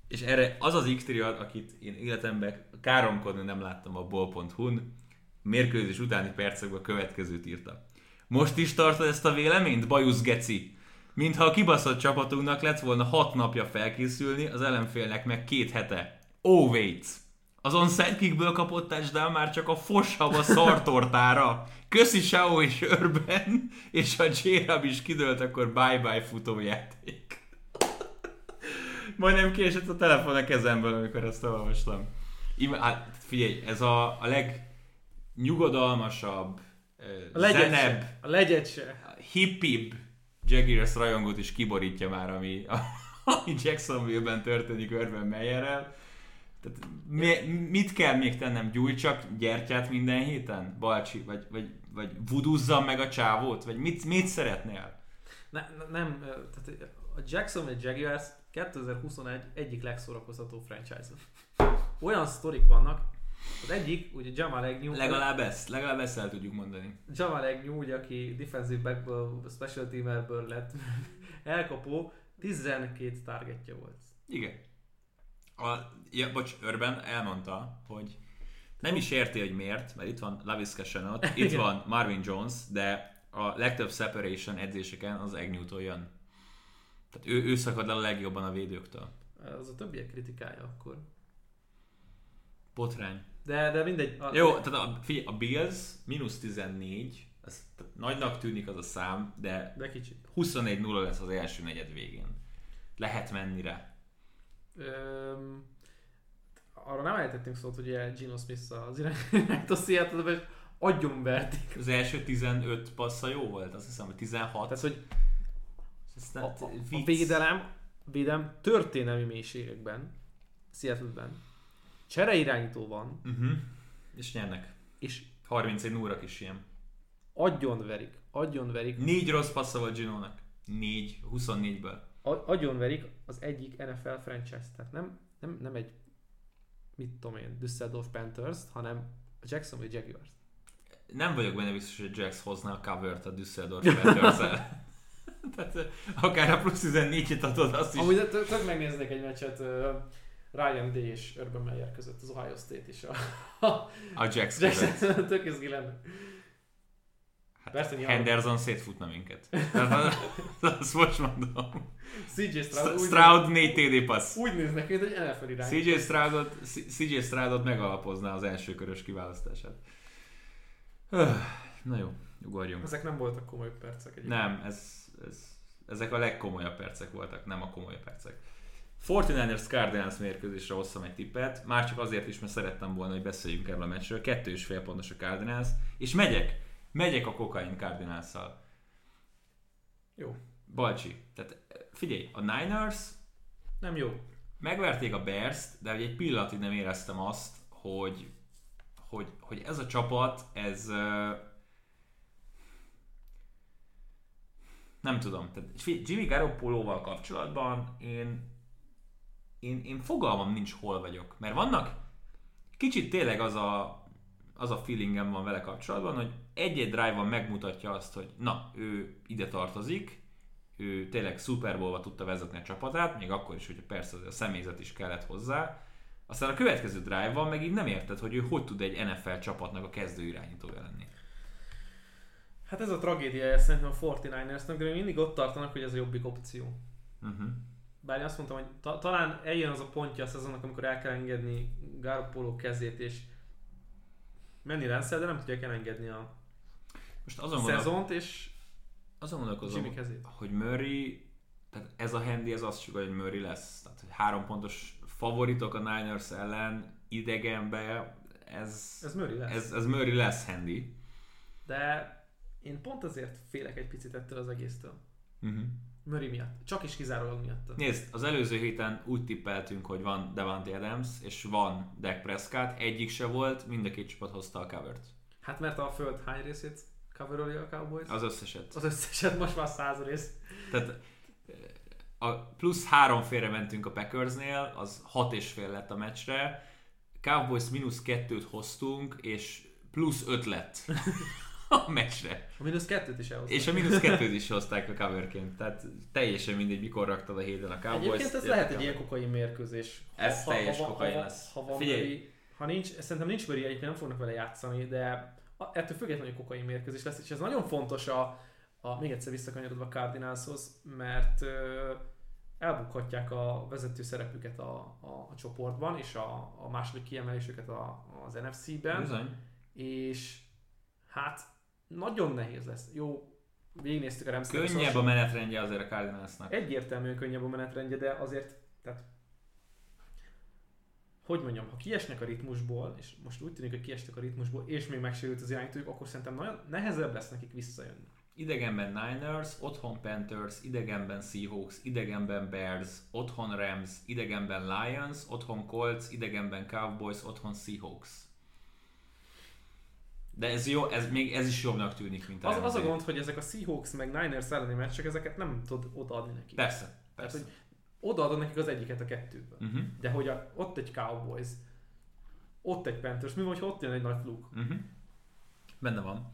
És erre az az x akit én életemben káromkodni nem láttam a bol.hu-n, mérkőzés utáni percekben a következőt írta. Most is tartod ezt a véleményt, Bajusz Geci? Mintha a kibaszott csapatunknak lett volna hat napja felkészülni, az ellenfélnek meg két hete. Oh, wait! Az onside kickből kapott touchdown már csak a foshaba szartortára. Köszi Sao és Örben, és ha j is kidőlt, akkor bye-bye futójáték. Majdnem kiesett a telefon a kezemből, amikor ezt olvastam. Ima, hát figyelj, ez a, a legnyugodalmasabb, A legyet zenebb, se. A legyet se. hippibb Jaguars rajongót is kiborítja már, ami, ami Jacksonville-ben történik Urban Meyerrel. Tehát mi, mit kell még tennem? Gyújtsak gyertyát minden héten? Balcsi? Vagy, vagy, vagy vuduzzam meg a csávót? Vagy mit, mit szeretnél? Ne, ne, nem, tehát a Jacksonville Jaguars 2021 egyik legszórakoztató franchise. Olyan sztorik vannak, az egyik, ugye Jamal Agnew, Legalább ezt, legalább ezt el tudjuk mondani. Jamal Agnew, ugye, aki defensive backből, special teamerből lett elkapó, 12 targetje volt. Igen. A, ja, bocs, Urban elmondta, hogy nem is érti, hogy miért, mert itt van Laviska Chanot, itt Igen. van Marvin Jones, de a legtöbb separation edzéseken az Agnew-tól jön. Tehát ő, ő szakad le a legjobban a védőktől. Az a többiek kritikája akkor. Botrány. De, de mindegy. A, Jó, tehát a, figyelj, a Bills mínusz 14, ez nagynak tűnik az a szám, de De kicsit. 24-0 lesz az első negyed végén. Lehet menni rá. Öm, arra nem ejtettünk szót, hogy Gino Smith az irányt a Seattle-be, és agyonverték. Az első 15 passza jó volt, azt hiszem, hogy 16. Tehát, hogy a, a, a védelem, védelem történelmi mélységekben, Seattle-ben, csere irányító van, Uh-huh. És nyernek. és 31 0 is ilyen. agyonverik, agyonverik, Négy rossz passza volt Ginónak. Négy, 24-ből. a- agyonverik az egyik NFL franchise. Tehát nem, nem, nem egy, mit tudom én, Düsseldorf Panthers, hanem a Jacksonville Jaguars. Nem vagyok benne biztos, hogy Jax hozna a covert a Düsseldorf panthers Tehát akár a plusz 14-et adod, azt is. Amúgy tök megnéznék egy meccset Ryan Day és Urban Meyer között, az Ohio State és a, A Jax között. Jackson, tök izgi lenne. Hát Persze. Henderson szétfutna minket. Azt most mondom. CJ Stroud, Stroud 4 TD passz. úgy néznek, mint egy NFL irány. CJ Stroudot, CJ Stroudot megalapozná az első körös kiválasztását. Na jó, ugorjunk. Ezek nem voltak komoly percek egyébként. Nem, ez, ez, ezek a legkomolyabb percek voltak, nem a komoly percek. 49ers Cardinals mérkőzésre hoztam egy tippet, már csak azért is, mert szerettem volna, hogy beszéljünk erről a meccsről. Kettő és fél pontos a Cardinals, és megyek, megyek a kokain cardinals. Jó. Balcsi, tehát figyelj, a Niners Nem jó. megverték a bears de egy pillanatig nem éreztem azt, hogy, hogy, hogy ez a csapat, ez nem tudom, tehát Jimmy Garoppolo-val kapcsolatban én, én, én fogalmam nincs hol vagyok, mert vannak kicsit tényleg az a, az a feelingem van vele kapcsolatban, hogy egy-egy drive-ban megmutatja azt, hogy na, ő ide tartozik, ő tényleg Super Bowl-ba tudta vezetni a csapatát, még akkor is, hogy persze a személyzet is kellett hozzá. Aztán a következő drive-ban meg így nem érted, hogy ő hogy tud egy NFL csapatnak a kezdő irányítója lenni. Hát ez a tragédiája szerintem a 49ersnek, de még mindig ott tartanak, hogy ez a jobbik opció. Uh-huh. Bár én azt mondtam, hogy ta- talán eljön az a pontja a szezonnak, amikor el kell engedni Garoppolo kezét, és menni Renszel, de nem tudják elengedni a Most azon, szezont, és azon gondolkozom, Jimmy kezét. hogy Murray, tehát ez a handy, ez azt sugal, hogy Murray lesz. Tehát, hogy három pontos favoritok a Niners ellen, idegenbe, ez, Ez Murray lesz. ez, ez Murray lesz handy. De én pont azért félek egy picit ettől az egésztől. Uh-huh. Murray miatt. Csak is kizárólag miatt. Nézd, az előző héten úgy tippeltünk, hogy van Devante Adams, és van Dak Prescott, egyik se volt, mind a két csapat hozta a covert. Hát mert a föld hány részét coverolja a Cowboys? Az összeset. Az összeset most már száz rész. Tehát a plusz három félre mentünk a Packersnél, az hat és fél lett a meccsre, Cowboys mínusz kettőt hoztunk, és plusz öt lett a meccsre. A mínusz kettőt is elhozta. És a mínusz kettőt is hozták a coverként, tehát teljesen mindegy, mikor raktad a héten a Cowboys. Egyébként ez lehet egy ilyen kokain mérkőzés. Ez teljes van- kokain ha, lesz. Ha van Figyelj. Murray, ha nincs, szerintem nincs Murray, egyébként nem fognak vele játszani, de ettől függetlenül kokain mérkőzés lesz, és ez nagyon fontos a, a még egyszer visszakanyarodva Cardinalshoz, mert ö, elbukhatják a vezető szerepüket a, a, a csoportban, és a, a második kiemelésüket a, az NFC-ben, Bizony. és hát nagyon nehéz lesz. Jó, végignéztük a rams Könnyebb a menetrendje azért a Cardinalsnak. Egyértelműen könnyebb a menetrendje, de azért, tehát hogy mondjam, ha kiesnek a ritmusból, és most úgy tűnik, hogy kiestek a ritmusból, és még megsérült az irányítójuk, akkor szerintem nagyon nehezebb lesz nekik visszajönni. Idegenben Niners, otthon Panthers, idegenben Seahawks, idegenben Bears, otthon Rams, idegenben Lions, otthon Colts, idegenben Cowboys, otthon Seahawks. De ez jó, ez még ez is jobbnak tűnik, mint Az, az a gond, hogy ezek a Seahawks meg Niners elleni meccsek, ezeket nem tud odaadni nekik. Persze, Tehát, persze. hogy odaadod nekik az egyiket a kettőből. Uh-huh. De hogy a, ott egy Cowboys, ott egy Panthers, mi van, hogy ott jön egy nagy fluk? Uh-huh. Benne van.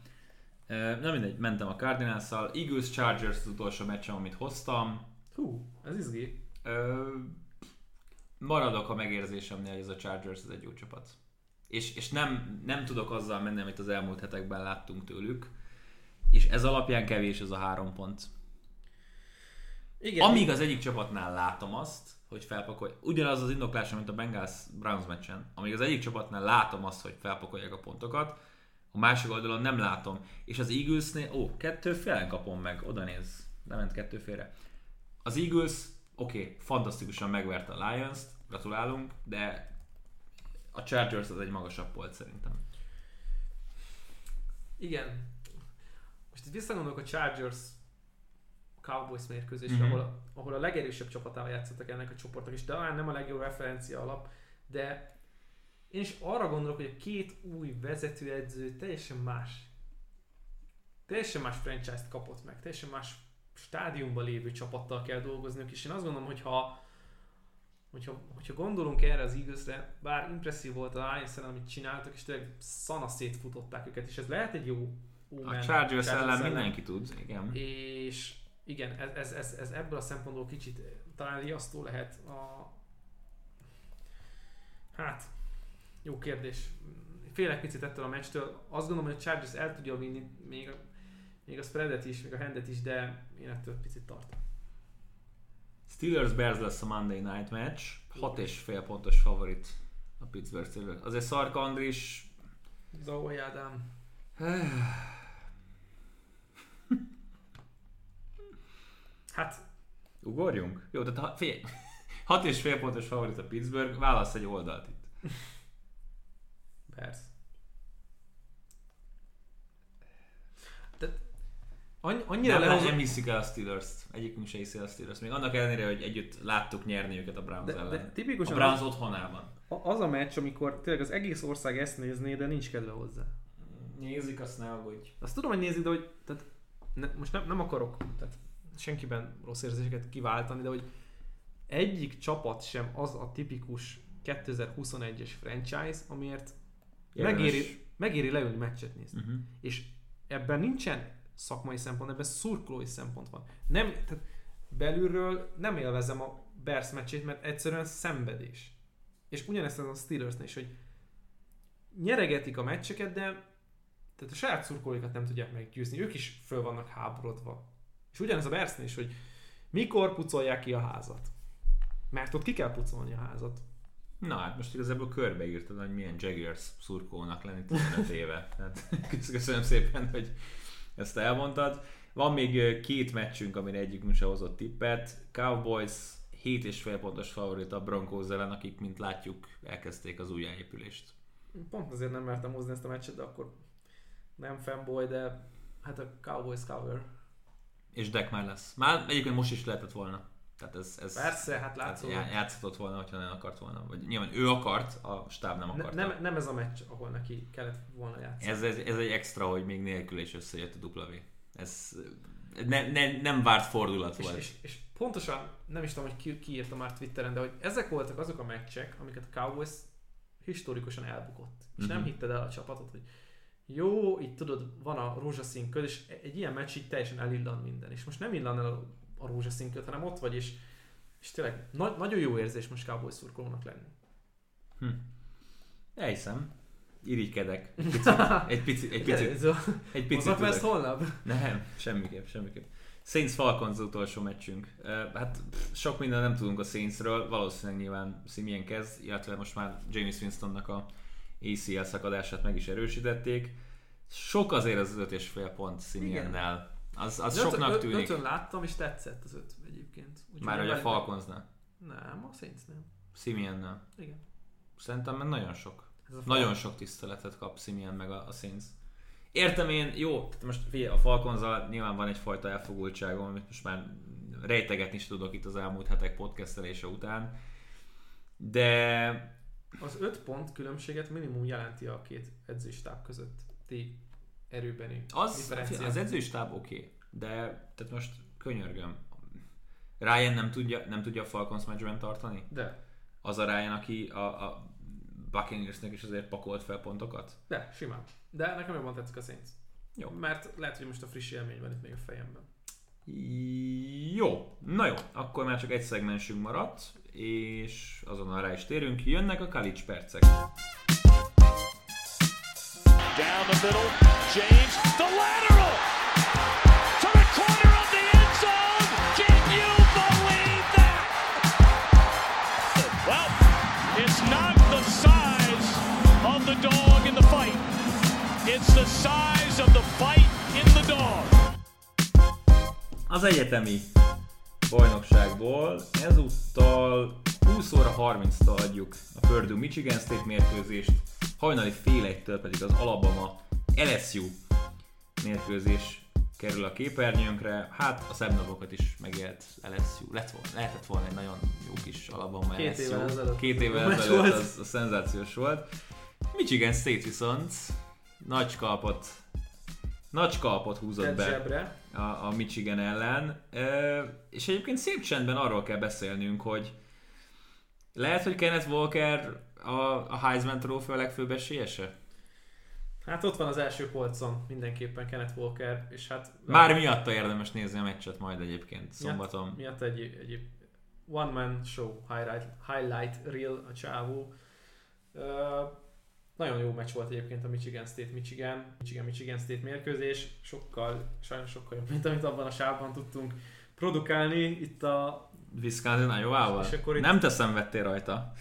Uh, nem mindegy, mentem a cardinals Eagles Chargers az utolsó meccsem, amit hoztam. Hú, ez izgi. Uh, maradok a megérzésemnél, hogy ez a Chargers ez egy jó csapat. És, és nem, nem tudok azzal menni, amit az elmúlt hetekben láttunk tőlük. És ez alapján kevés ez a három pont. Igen, Amíg az egyik csapatnál látom azt, hogy felpakolj, ugyanaz az indoklása, mint a Bengals Browns meccsen, amíg az egyik csapatnál látom azt, hogy felpakolják a pontokat, a másik oldalon nem látom. És az Eaglesnél, ó, kettő félen kapom meg, oda néz, nem ment kettő félre. Az Eagles, oké, okay, fantasztikusan megverte a Lions-t, gratulálunk, de a Chargers az egy magasabb polt szerintem. Igen. Most itt visszagondolok a Chargers Cowboys mérkőzésre, Mhm. mm-hmm. ahol, a, ahol a legerősebb csapatával játszottak ennek a csoportnak, és talán nem a legjobb referencia alap, de én is arra gondolok, hogy a két új vezetőedző teljesen más teljesen más franchise-t kapott meg, teljesen más stádiumban lévő csapattal kell dolgozniuk, és én azt gondolom, hogy ha hogyha, hogyha gondolunk erre az Eaglesre, bár impresszív volt a lions amit csináltak, és tényleg szana szétfutották őket, és ez lehet egy jó A omen Chargers ellen mindenki tud, igen. és igen, ez, ez, ez, ez ebből a szempontból kicsit talán riasztó lehet a... Hát, jó kérdés. Félek picit ettől a meccstől. Azt gondolom, hogy a Chargers el tudja vinni még a, még a spreadet is, még a handet is, de én ettől picit tartom. Steelers Bears lesz a Monday Night Match. 6 és fél pontos favorit a Pittsburgh Steelers. Azért Szark Andris Zoe Ádám. Hát, Ugorjunk? Jó, tehát ha, figyelj, 6 és fél pontos favorit a Pittsburgh, válasz egy oldalt itt. Persze. Annyi, annyira Nem, nem hiszik el a Steelers-t. Egyikünk se hiszi el a Steelers. Még annak ellenére, hogy együtt láttuk nyerni őket a Browns de, ellen. de a tipikusan Browns az, otthonában. az a meccs, amikor tényleg az egész ország ezt nézné, de nincs kedve hozzá. Nézik, azt ne aggódj. Azt tudom, hogy nézi, de hogy tehát ne, most nem, nem akarok tehát senkiben rossz érzéseket kiváltani, de hogy egyik csapat sem az a tipikus 2021-es franchise, amiért Érdemes. megéri, megéri leülni meccset nézni. Uh-huh. És ebben nincsen szakmai szempont, ebben szurkolói szempont van. Nem, tehát belülről nem élvezem a Bears meccsét, mert egyszerűen szenvedés. És ugyanezt az a Steelersnél is, hogy nyeregetik a meccseket, de tehát a saját szurkolóikat nem tudják meggyőzni, ők is föl vannak háborodva. És ugyanez a Bearsnél is, hogy mikor pucolják ki a házat. Mert ott ki kell pucolni a házat. Na hát most igazából körbeírtad, hogy milyen Jaguars szurkónak lenni 15 éve. Tehát köszönöm szépen, hogy ezt elmondtad. Van még két meccsünk, amire egyikünk se hozott tippet. Cowboys 7,5 pontos favorit a Broncos ellen, akik, mint látjuk, elkezdték az újjáépülést. Pont azért nem mertem hozni ezt a meccset, de akkor nem fanboy, de hát a Cowboys cover. És Deck már lesz. Már egyébként most is lehetett volna. Tehát ez, ez Persze, hát tehát látszólag. já- játszhatott volna, hogyha nem akart volna. Vagy nyilván ő akart, a stáb nem Ne, akart. nem, nem ez a meccs, ahol neki kellett volna játszani. Ez, ez, ez egy extra, hogy még nélkül is összejött a W. Ez ne, ne, nem várt fordulat és, volt. és, és, pontosan, nem is tudom, hogy ki, ki írta már Twitteren, de hogy ezek voltak azok a meccsek, amiket a Cowboys historikusan elbukott. És Mhm. nem hitted el a csapatot, hogy jó, itt tudod, van a rózsaszín köd, és egy ilyen meccs így teljesen elillan minden. És most nem illan el a, a rózsaszín köd, hanem ott vagy, és, és tényleg na, nagyon jó érzés most Cowboys szurkolónak lenni. Hm. Elhiszem. Irigykedek. Egy picit. Egy picit. Egy picit. Egy picit ezt holnap? Nem, semmiképp, semmiképp. Saints Falcons az utolsó meccsünk. Hát pff, sok minden nem tudunk a Saintsről, valószínűleg nyilván Simien kezd, illetve most már James Winstonnak a ACL szakadását meg is erősítették. Sok azért az öt és fél pont Simiennel. Az, az Ötön- soknak tűnik. Ötön láttam, és tetszett az öt egyébként. Úgyhogy Már hogy a nem- Falconsnál. Nem, a Saintsnél. Simiennel. Igen. Szerintem meg nagyon sok. Nagyon sok tiszteletet kap Simeon meg a, a Saints. Értem én, jó, tehát most figyelj, a falcons nyilván van egyfajta elfogultságom, amit most már rejtegetni is tudok itt az elmúlt hetek podcastelése után, de Az öt pont különbséget minimum jelenti a két edzőstáb között. Ti erőbeni az, az edzőstáb oké, okay, de tehát most könyörgöm. Ryan nem tudja, nem tudja a Falcons meccsben tartani? De, Az a Ryan, aki a, a Buccaneersnek is azért pakolt fel pontokat? de, simán. De nekem jobban tetszik a Saints. Jó. Mert lehet, hogy most a friss élmény van itt még a fejemben. Jó, na jó, akkor már csak egy szegmensünk maradt, és azonnal rá is térünk. Jönnek a college percek. Down the middle, James, the lateral to the corner of the end zone. Can you believe that? Well, it's not the size of the dog in the fight. It's the size of the fight in the dog. Az egyetemi bajnokságból ezúttal 20 óra 30-tal adjuk a Purdue Michigan State mérkőzést, hajnali fél egytől pedig az Alabama LSU mérkőzés kerül a képernyőnkre. Hát a szebb napokat is megélt LSU. Lett volna, lehetett volna egy nagyon jó kis Alabama Két LSU. évvel ezelőtt. Két évvel ezelőtt az, az szenzációs volt. Michigan State viszont nagy kalpot nagy kalpot húzott be zsebre. a, a Michigan ellen. E, és egyébként szép csendben arról kell beszélnünk, hogy lehet, hogy Kenneth Walker a, a Heisman trófea legfőbb esélyese? Hát ott van az első polcon mindenképpen Kenneth Walker, és hát... Már miatta érdemes nézni a meccset majd egyébként szombaton. Miatt egy, egy one man show highlight, highlight reel a csávó. Uh, nagyon jó meccs volt egyébként a Michigan State Michigan, Michigan Michigan State mérkőzés, sokkal, sajnos sokkal jobb, mint amit abban a sávban tudtunk produkálni itt a Wisconsin Iowa-val? Nem te szenvedtél rajta.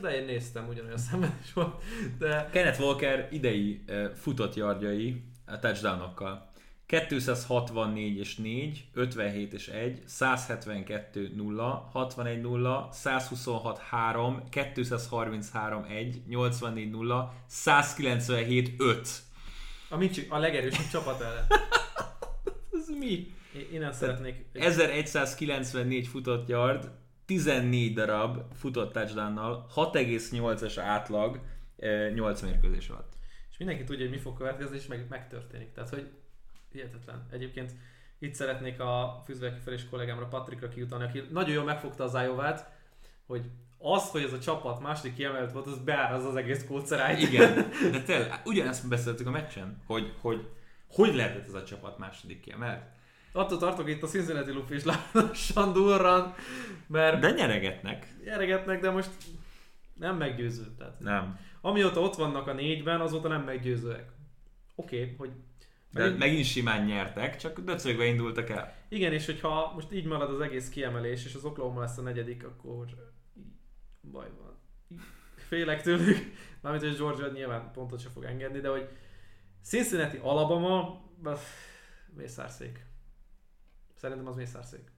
De én néztem, ugyanolyan szenvedés volt, de Kenneth Walker idei uh, futott yardjai a touchdownokkal 264 és 4, 57 és 1, 172 0, 61 0, 126 3, 233 1, 84 0, 197 5. A, Michi, a legerősebb csapat ellen. Ez mi? Én innen szeretnék... egy- 1194 futott yard, 14 darab futott touchdownnal, 6,8-as átlag, eh, 8 mérkőzés alatt. És mindenki tudja, hogy mi fog következni, és meg, megtörténik. Tehát, hogy hihetetlen. Egyébként itt szeretnék a Fűzveki felés kollégámra, Patrikra kiutalni, aki nagyon jól megfogta az iowa hogy az, hogy ez a csapat második kiemelt volt, az beáraz az egész kócerájt. Igen, de tényleg, ugyanezt beszéltük a meccsen, hogy hogy, hogy lehetett ez a csapat második kiemelt. Attól tartok itt a Cincinnati Luffy is lassan durran, mert De nyeregetnek. jeregetnek, de most nem meggyőző. Tehát, Nem. amióta ott vannak a négyben, azóta nem meggyőzőek. Oké, okay, hogy De megint simán nyertek, csak döcögve indultak el. Igen, és hogyha most így marad az egész kiemelés, és az Oklahoma lesz a negyedik, akkor baj van. Félek tőlük, mármint, hogy Georgia nyilván pontot se fog engedni, de hogy Cincinnati, Alabama, mészárszék. Szerintem az mészárszék.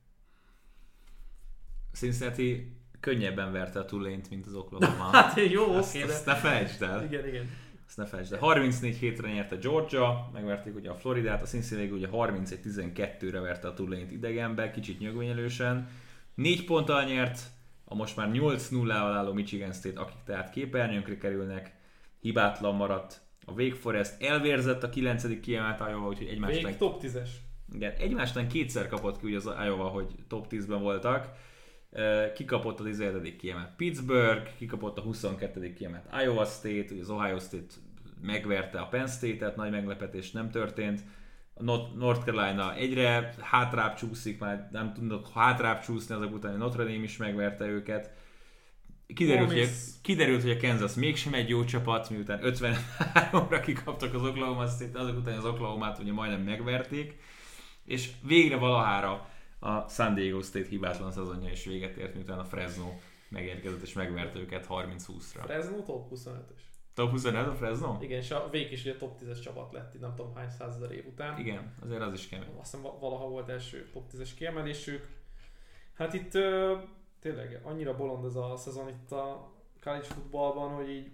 Cincinnati könnyebben verte a Tulane-t, mint az Oklahoma. Hát jó, Ezt, oké, de... ezt ne felejtsd el. Igen, igen. Ezt ne felejtsd el. 34 hétre nyerte Georgia, megverték ugye a Floridát, a Cincinnati ugye 31-12-re verte a Tulane-t idegenbe, kicsit nyögvenyelősen. 4 ponttal nyert, a most már 8-0 álló Michigan State, akik tehát képernyőnkre kerülnek, hibátlan maradt. A Wake Forest elvérzett a 9. kiemelt Iowa, úgyhogy egymást Még top 10-es. Igen, egymástan kétszer kapott ki ugye az Iowa, hogy top 10-ben voltak. Kikapott a 17. kiemelt Pittsburgh, kikapott a 22. kiemelt Iowa State, ugye az Ohio State megverte a Penn State-et, nagy meglepetés nem történt. A North Carolina egyre hátrább csúszik, már nem tudnak hátrább csúszni azok után, hogy Notre Dame is megverte őket. Kiderült, hogy, Miss. kiderült, hogy a Kansas mégsem egy jó csapat, miután 53-ra kikaptak az Oklahoma State, azok után az Oklahoma-t ugye majdnem megverték és végre valahára a San Diego State hibátlan szezonja is véget ért, miután a Fresno megérkezett és megverte őket 30-20-ra. Fresno top 25-ös. Top 25 a Fresno? Igen, és a Wake is ugye top 10-es csapat lett, így nem tudom hány százezer év után. Igen, azért az is kemény. Azt hiszem va- valaha volt első top 10-es kiemelésük. Hát itt ö, tényleg annyira bolond ez a szezon itt a college futballban, hogy így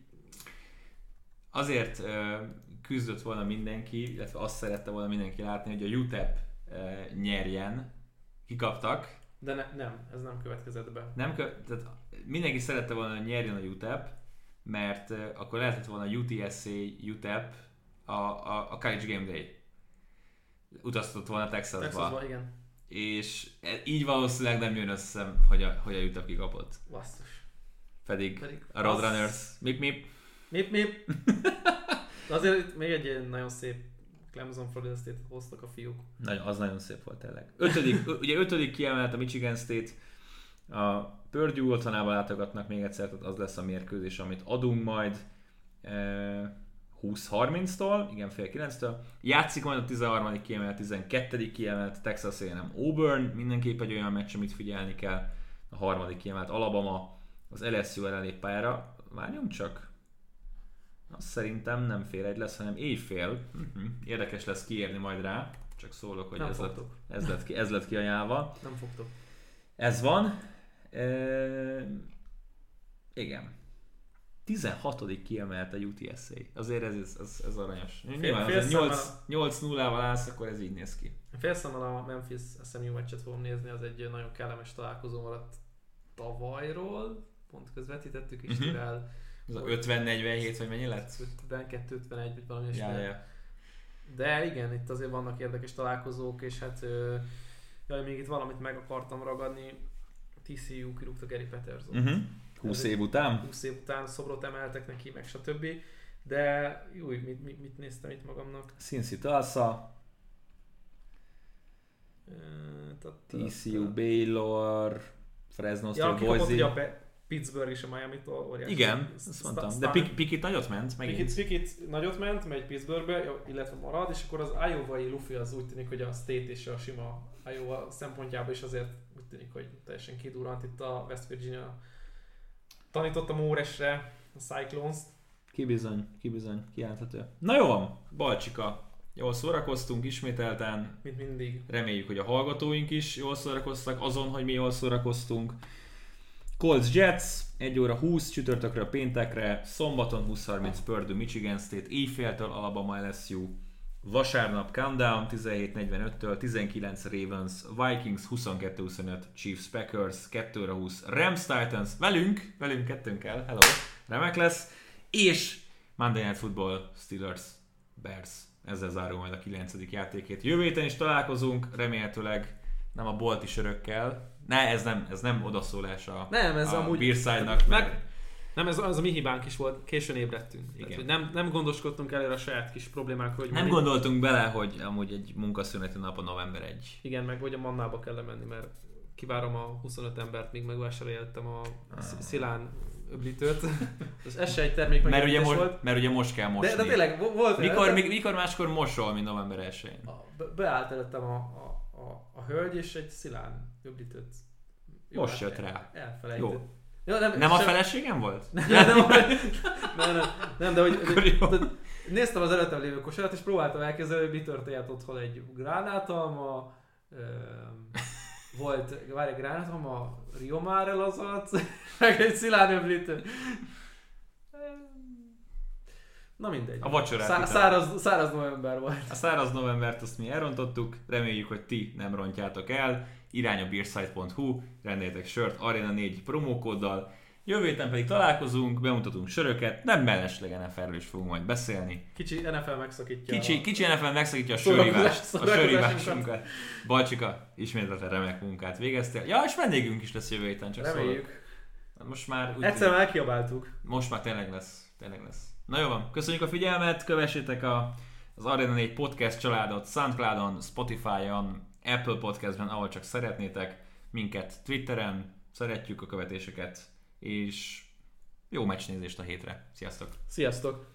Azért ö, küzdött volna mindenki, illetve azt szerette volna mindenki látni, hogy a UTEP nyerjen, kikaptak. de ne, nem, ez nem következett be. Nem kö- tehát mindenki szerette volna, hogy nyerjen a UTEP, mert akkor lehetett volna UTSA, UTEP a, a, a College Game Day. Utaztatott volna Texasba. Texasban, igen. és e- így valószínűleg nem jön össze, hogy a, hogy a UTEP kikapott. Basszus. Pedig, Pedig a Roadrunners, mip mip, Mip, mip. De azért még egy nagyon szép Clemson Florida State hoztak a fiúk. nagyon, az nagyon szép volt tényleg. Ötödik, ugye ötödik kiemelt a Michigan State, a Purdue otthonába látogatnak még egyszer, tehát az lesz a mérkőzés, amit adunk majd e, 20-30-tól, igen, fél 9-től. Játszik majd a 13. kiemelt, 12. kiemelt Texas A&M Auburn, mindenképp egy olyan meccs, amit figyelni kell. A harmadik kiemelt Alabama, az LSU ellen lép pályára. Várjunk csak, azt szerintem nem fél egy lesz, hanem éjfél. Mhm. Érdekes lesz kiérni majd rá. Csak szólok, hogy Nem ez lett, fogtok. ez, lett ki, ez lett kiajánlva. Nem fogtok. Ez van. E, igen. 16. kiemelt a UTSA. Azért ez, ez, ez, ez aranyos. Nyilván fél azért 8, szemmel- 8 0 val állsz, akkor ez így néz ki. Félszemmel a Memphis SMU meccset fogom nézni, az egy nagyon kellemes találkozó maradt tavalyról. Pont közvetítettük is, Mhm. Mivel Ez a 50-47, vagy mennyi lett? 52-51 vagy valami Ja, ja. De igen, itt azért vannak érdekes találkozók, és hát jaj, még itt valamit meg akartam ragadni. TCU kirúgta Gary Peterson. Uh-huh. 20 év után? 20 év után szobrot emeltek neki, meg stb. De jó, mit, mit, mit néztem itt magamnak? Cincy Tulsa, TCU, Baylor, Fresno Ja, State, kapott ugye Boise. a Pe- Pittsburgh és a Miami-tól óriási. Igen, azt mondtam. De Pikit nagyot ment, megint. Pikit nagyot ment, megy Pittsburghbe, illetve marad, és akkor az Iowa-i Luffy az úgy tűnik, hogy a State és a sima Iowa szempontjából is azért úgy tűnik, hogy teljesen kidurrant itt a West Virginia. Tanította Móresre a Cyclones-t. Ki bizony, ki bizony, kijelenthető. Na jó van, Balcsika Jól szórakoztunk ismételten, Mint mindig. reméljük, hogy a hallgatóink is jól szórakoztak azon, hogy mi jól szórakoztunk. Colts Jets, 1 óra 20 csütörtökre péntekre, szombaton 20.30 Purdue Michigan State, éjféltől Alabama LSU, vasárnap Countdown 17.45-től, 19 Ravens, Vikings 22.25, Chiefs Packers, 2 óra 20 Rams Titans, velünk, velünk kettőnkkel, hello, remek lesz, és Monday Night Football Steelers Bears. Ezzel zárom majd a 9. játékét. Jövő héten is találkozunk, remélhetőleg nem a bolti sörökkel. Ne, ez nem, ez nem odaszólás a, Nem, ez a amúgy- Beerside-nak, mert Meg- Nem, ez az a mi hibánk is volt, későn ébredtünk. Igen. Tehát, nem, nem gondoskodtunk előre a saját kis problémákról, hogy nem mindig- gondoltunk bele, hogy amúgy egy munkaszüneti nap a november 1. Igen, meg hogy a mannába kell lemenni, mert kivárom a 25 embert, míg megvásároltam a Sz- Szilán öblítőt. Ez, ez se egy termék Mert ugye, most, volt. mert ugye most kell mosni. De, de tényleg vo- volt mikor, mi- mikor máskor mosol, mint november 1 a- be- beállt előttem a, a, a, a hölgy, és egy Szilán öblítőt. Most jött rá. Elfelejtett. Jó. Jó, nem, Nem a sem- feleségem volt? nem, nem, nem, nem, nem, de hogy, jó. de, néztem az előttem lévő kosarat, és próbáltam elképzelni, hogy mi történt otthon egy gránátalma, öm, volt, várj, egy gránátalma, Rio Mare lazac, meg egy szilárd öblítő. Na mindegy. A vacsorát Szá- száraz, száraz november volt. A száraz novembert azt mi elrontottuk, reméljük, hogy ti nem rontjátok el. Irány a beersite.hu, rendeljetek sört Arena 4 promókóddal. Jövő héten pedig találkozunk, bemutatunk söröket, nem mellesleg NFL-ről is fogunk majd beszélni. Kicsi NFL megszakítja. Kicsi, a- kicsi NFL megszakítja a sörívást, a sörívásunkat. Balcsika, ismételten remek munkát végeztél. Ja, és vendégünk is lesz jövő héten, csak szólok. Reméljük. Most már úgy Egyszer már kiabáltuk. most már tényleg lesz. Tényleg lesz. Na jó van, köszönjük a figyelmet, kövessétek a, az Arena 4 podcast családot Soundcloudon, Spotify-on, Apple Podcastben, ahol csak szeretnétek, minket Twitteren, szeretjük a követéseket, és jó meccsnézést a hétre. Sziasztok! Sziasztok!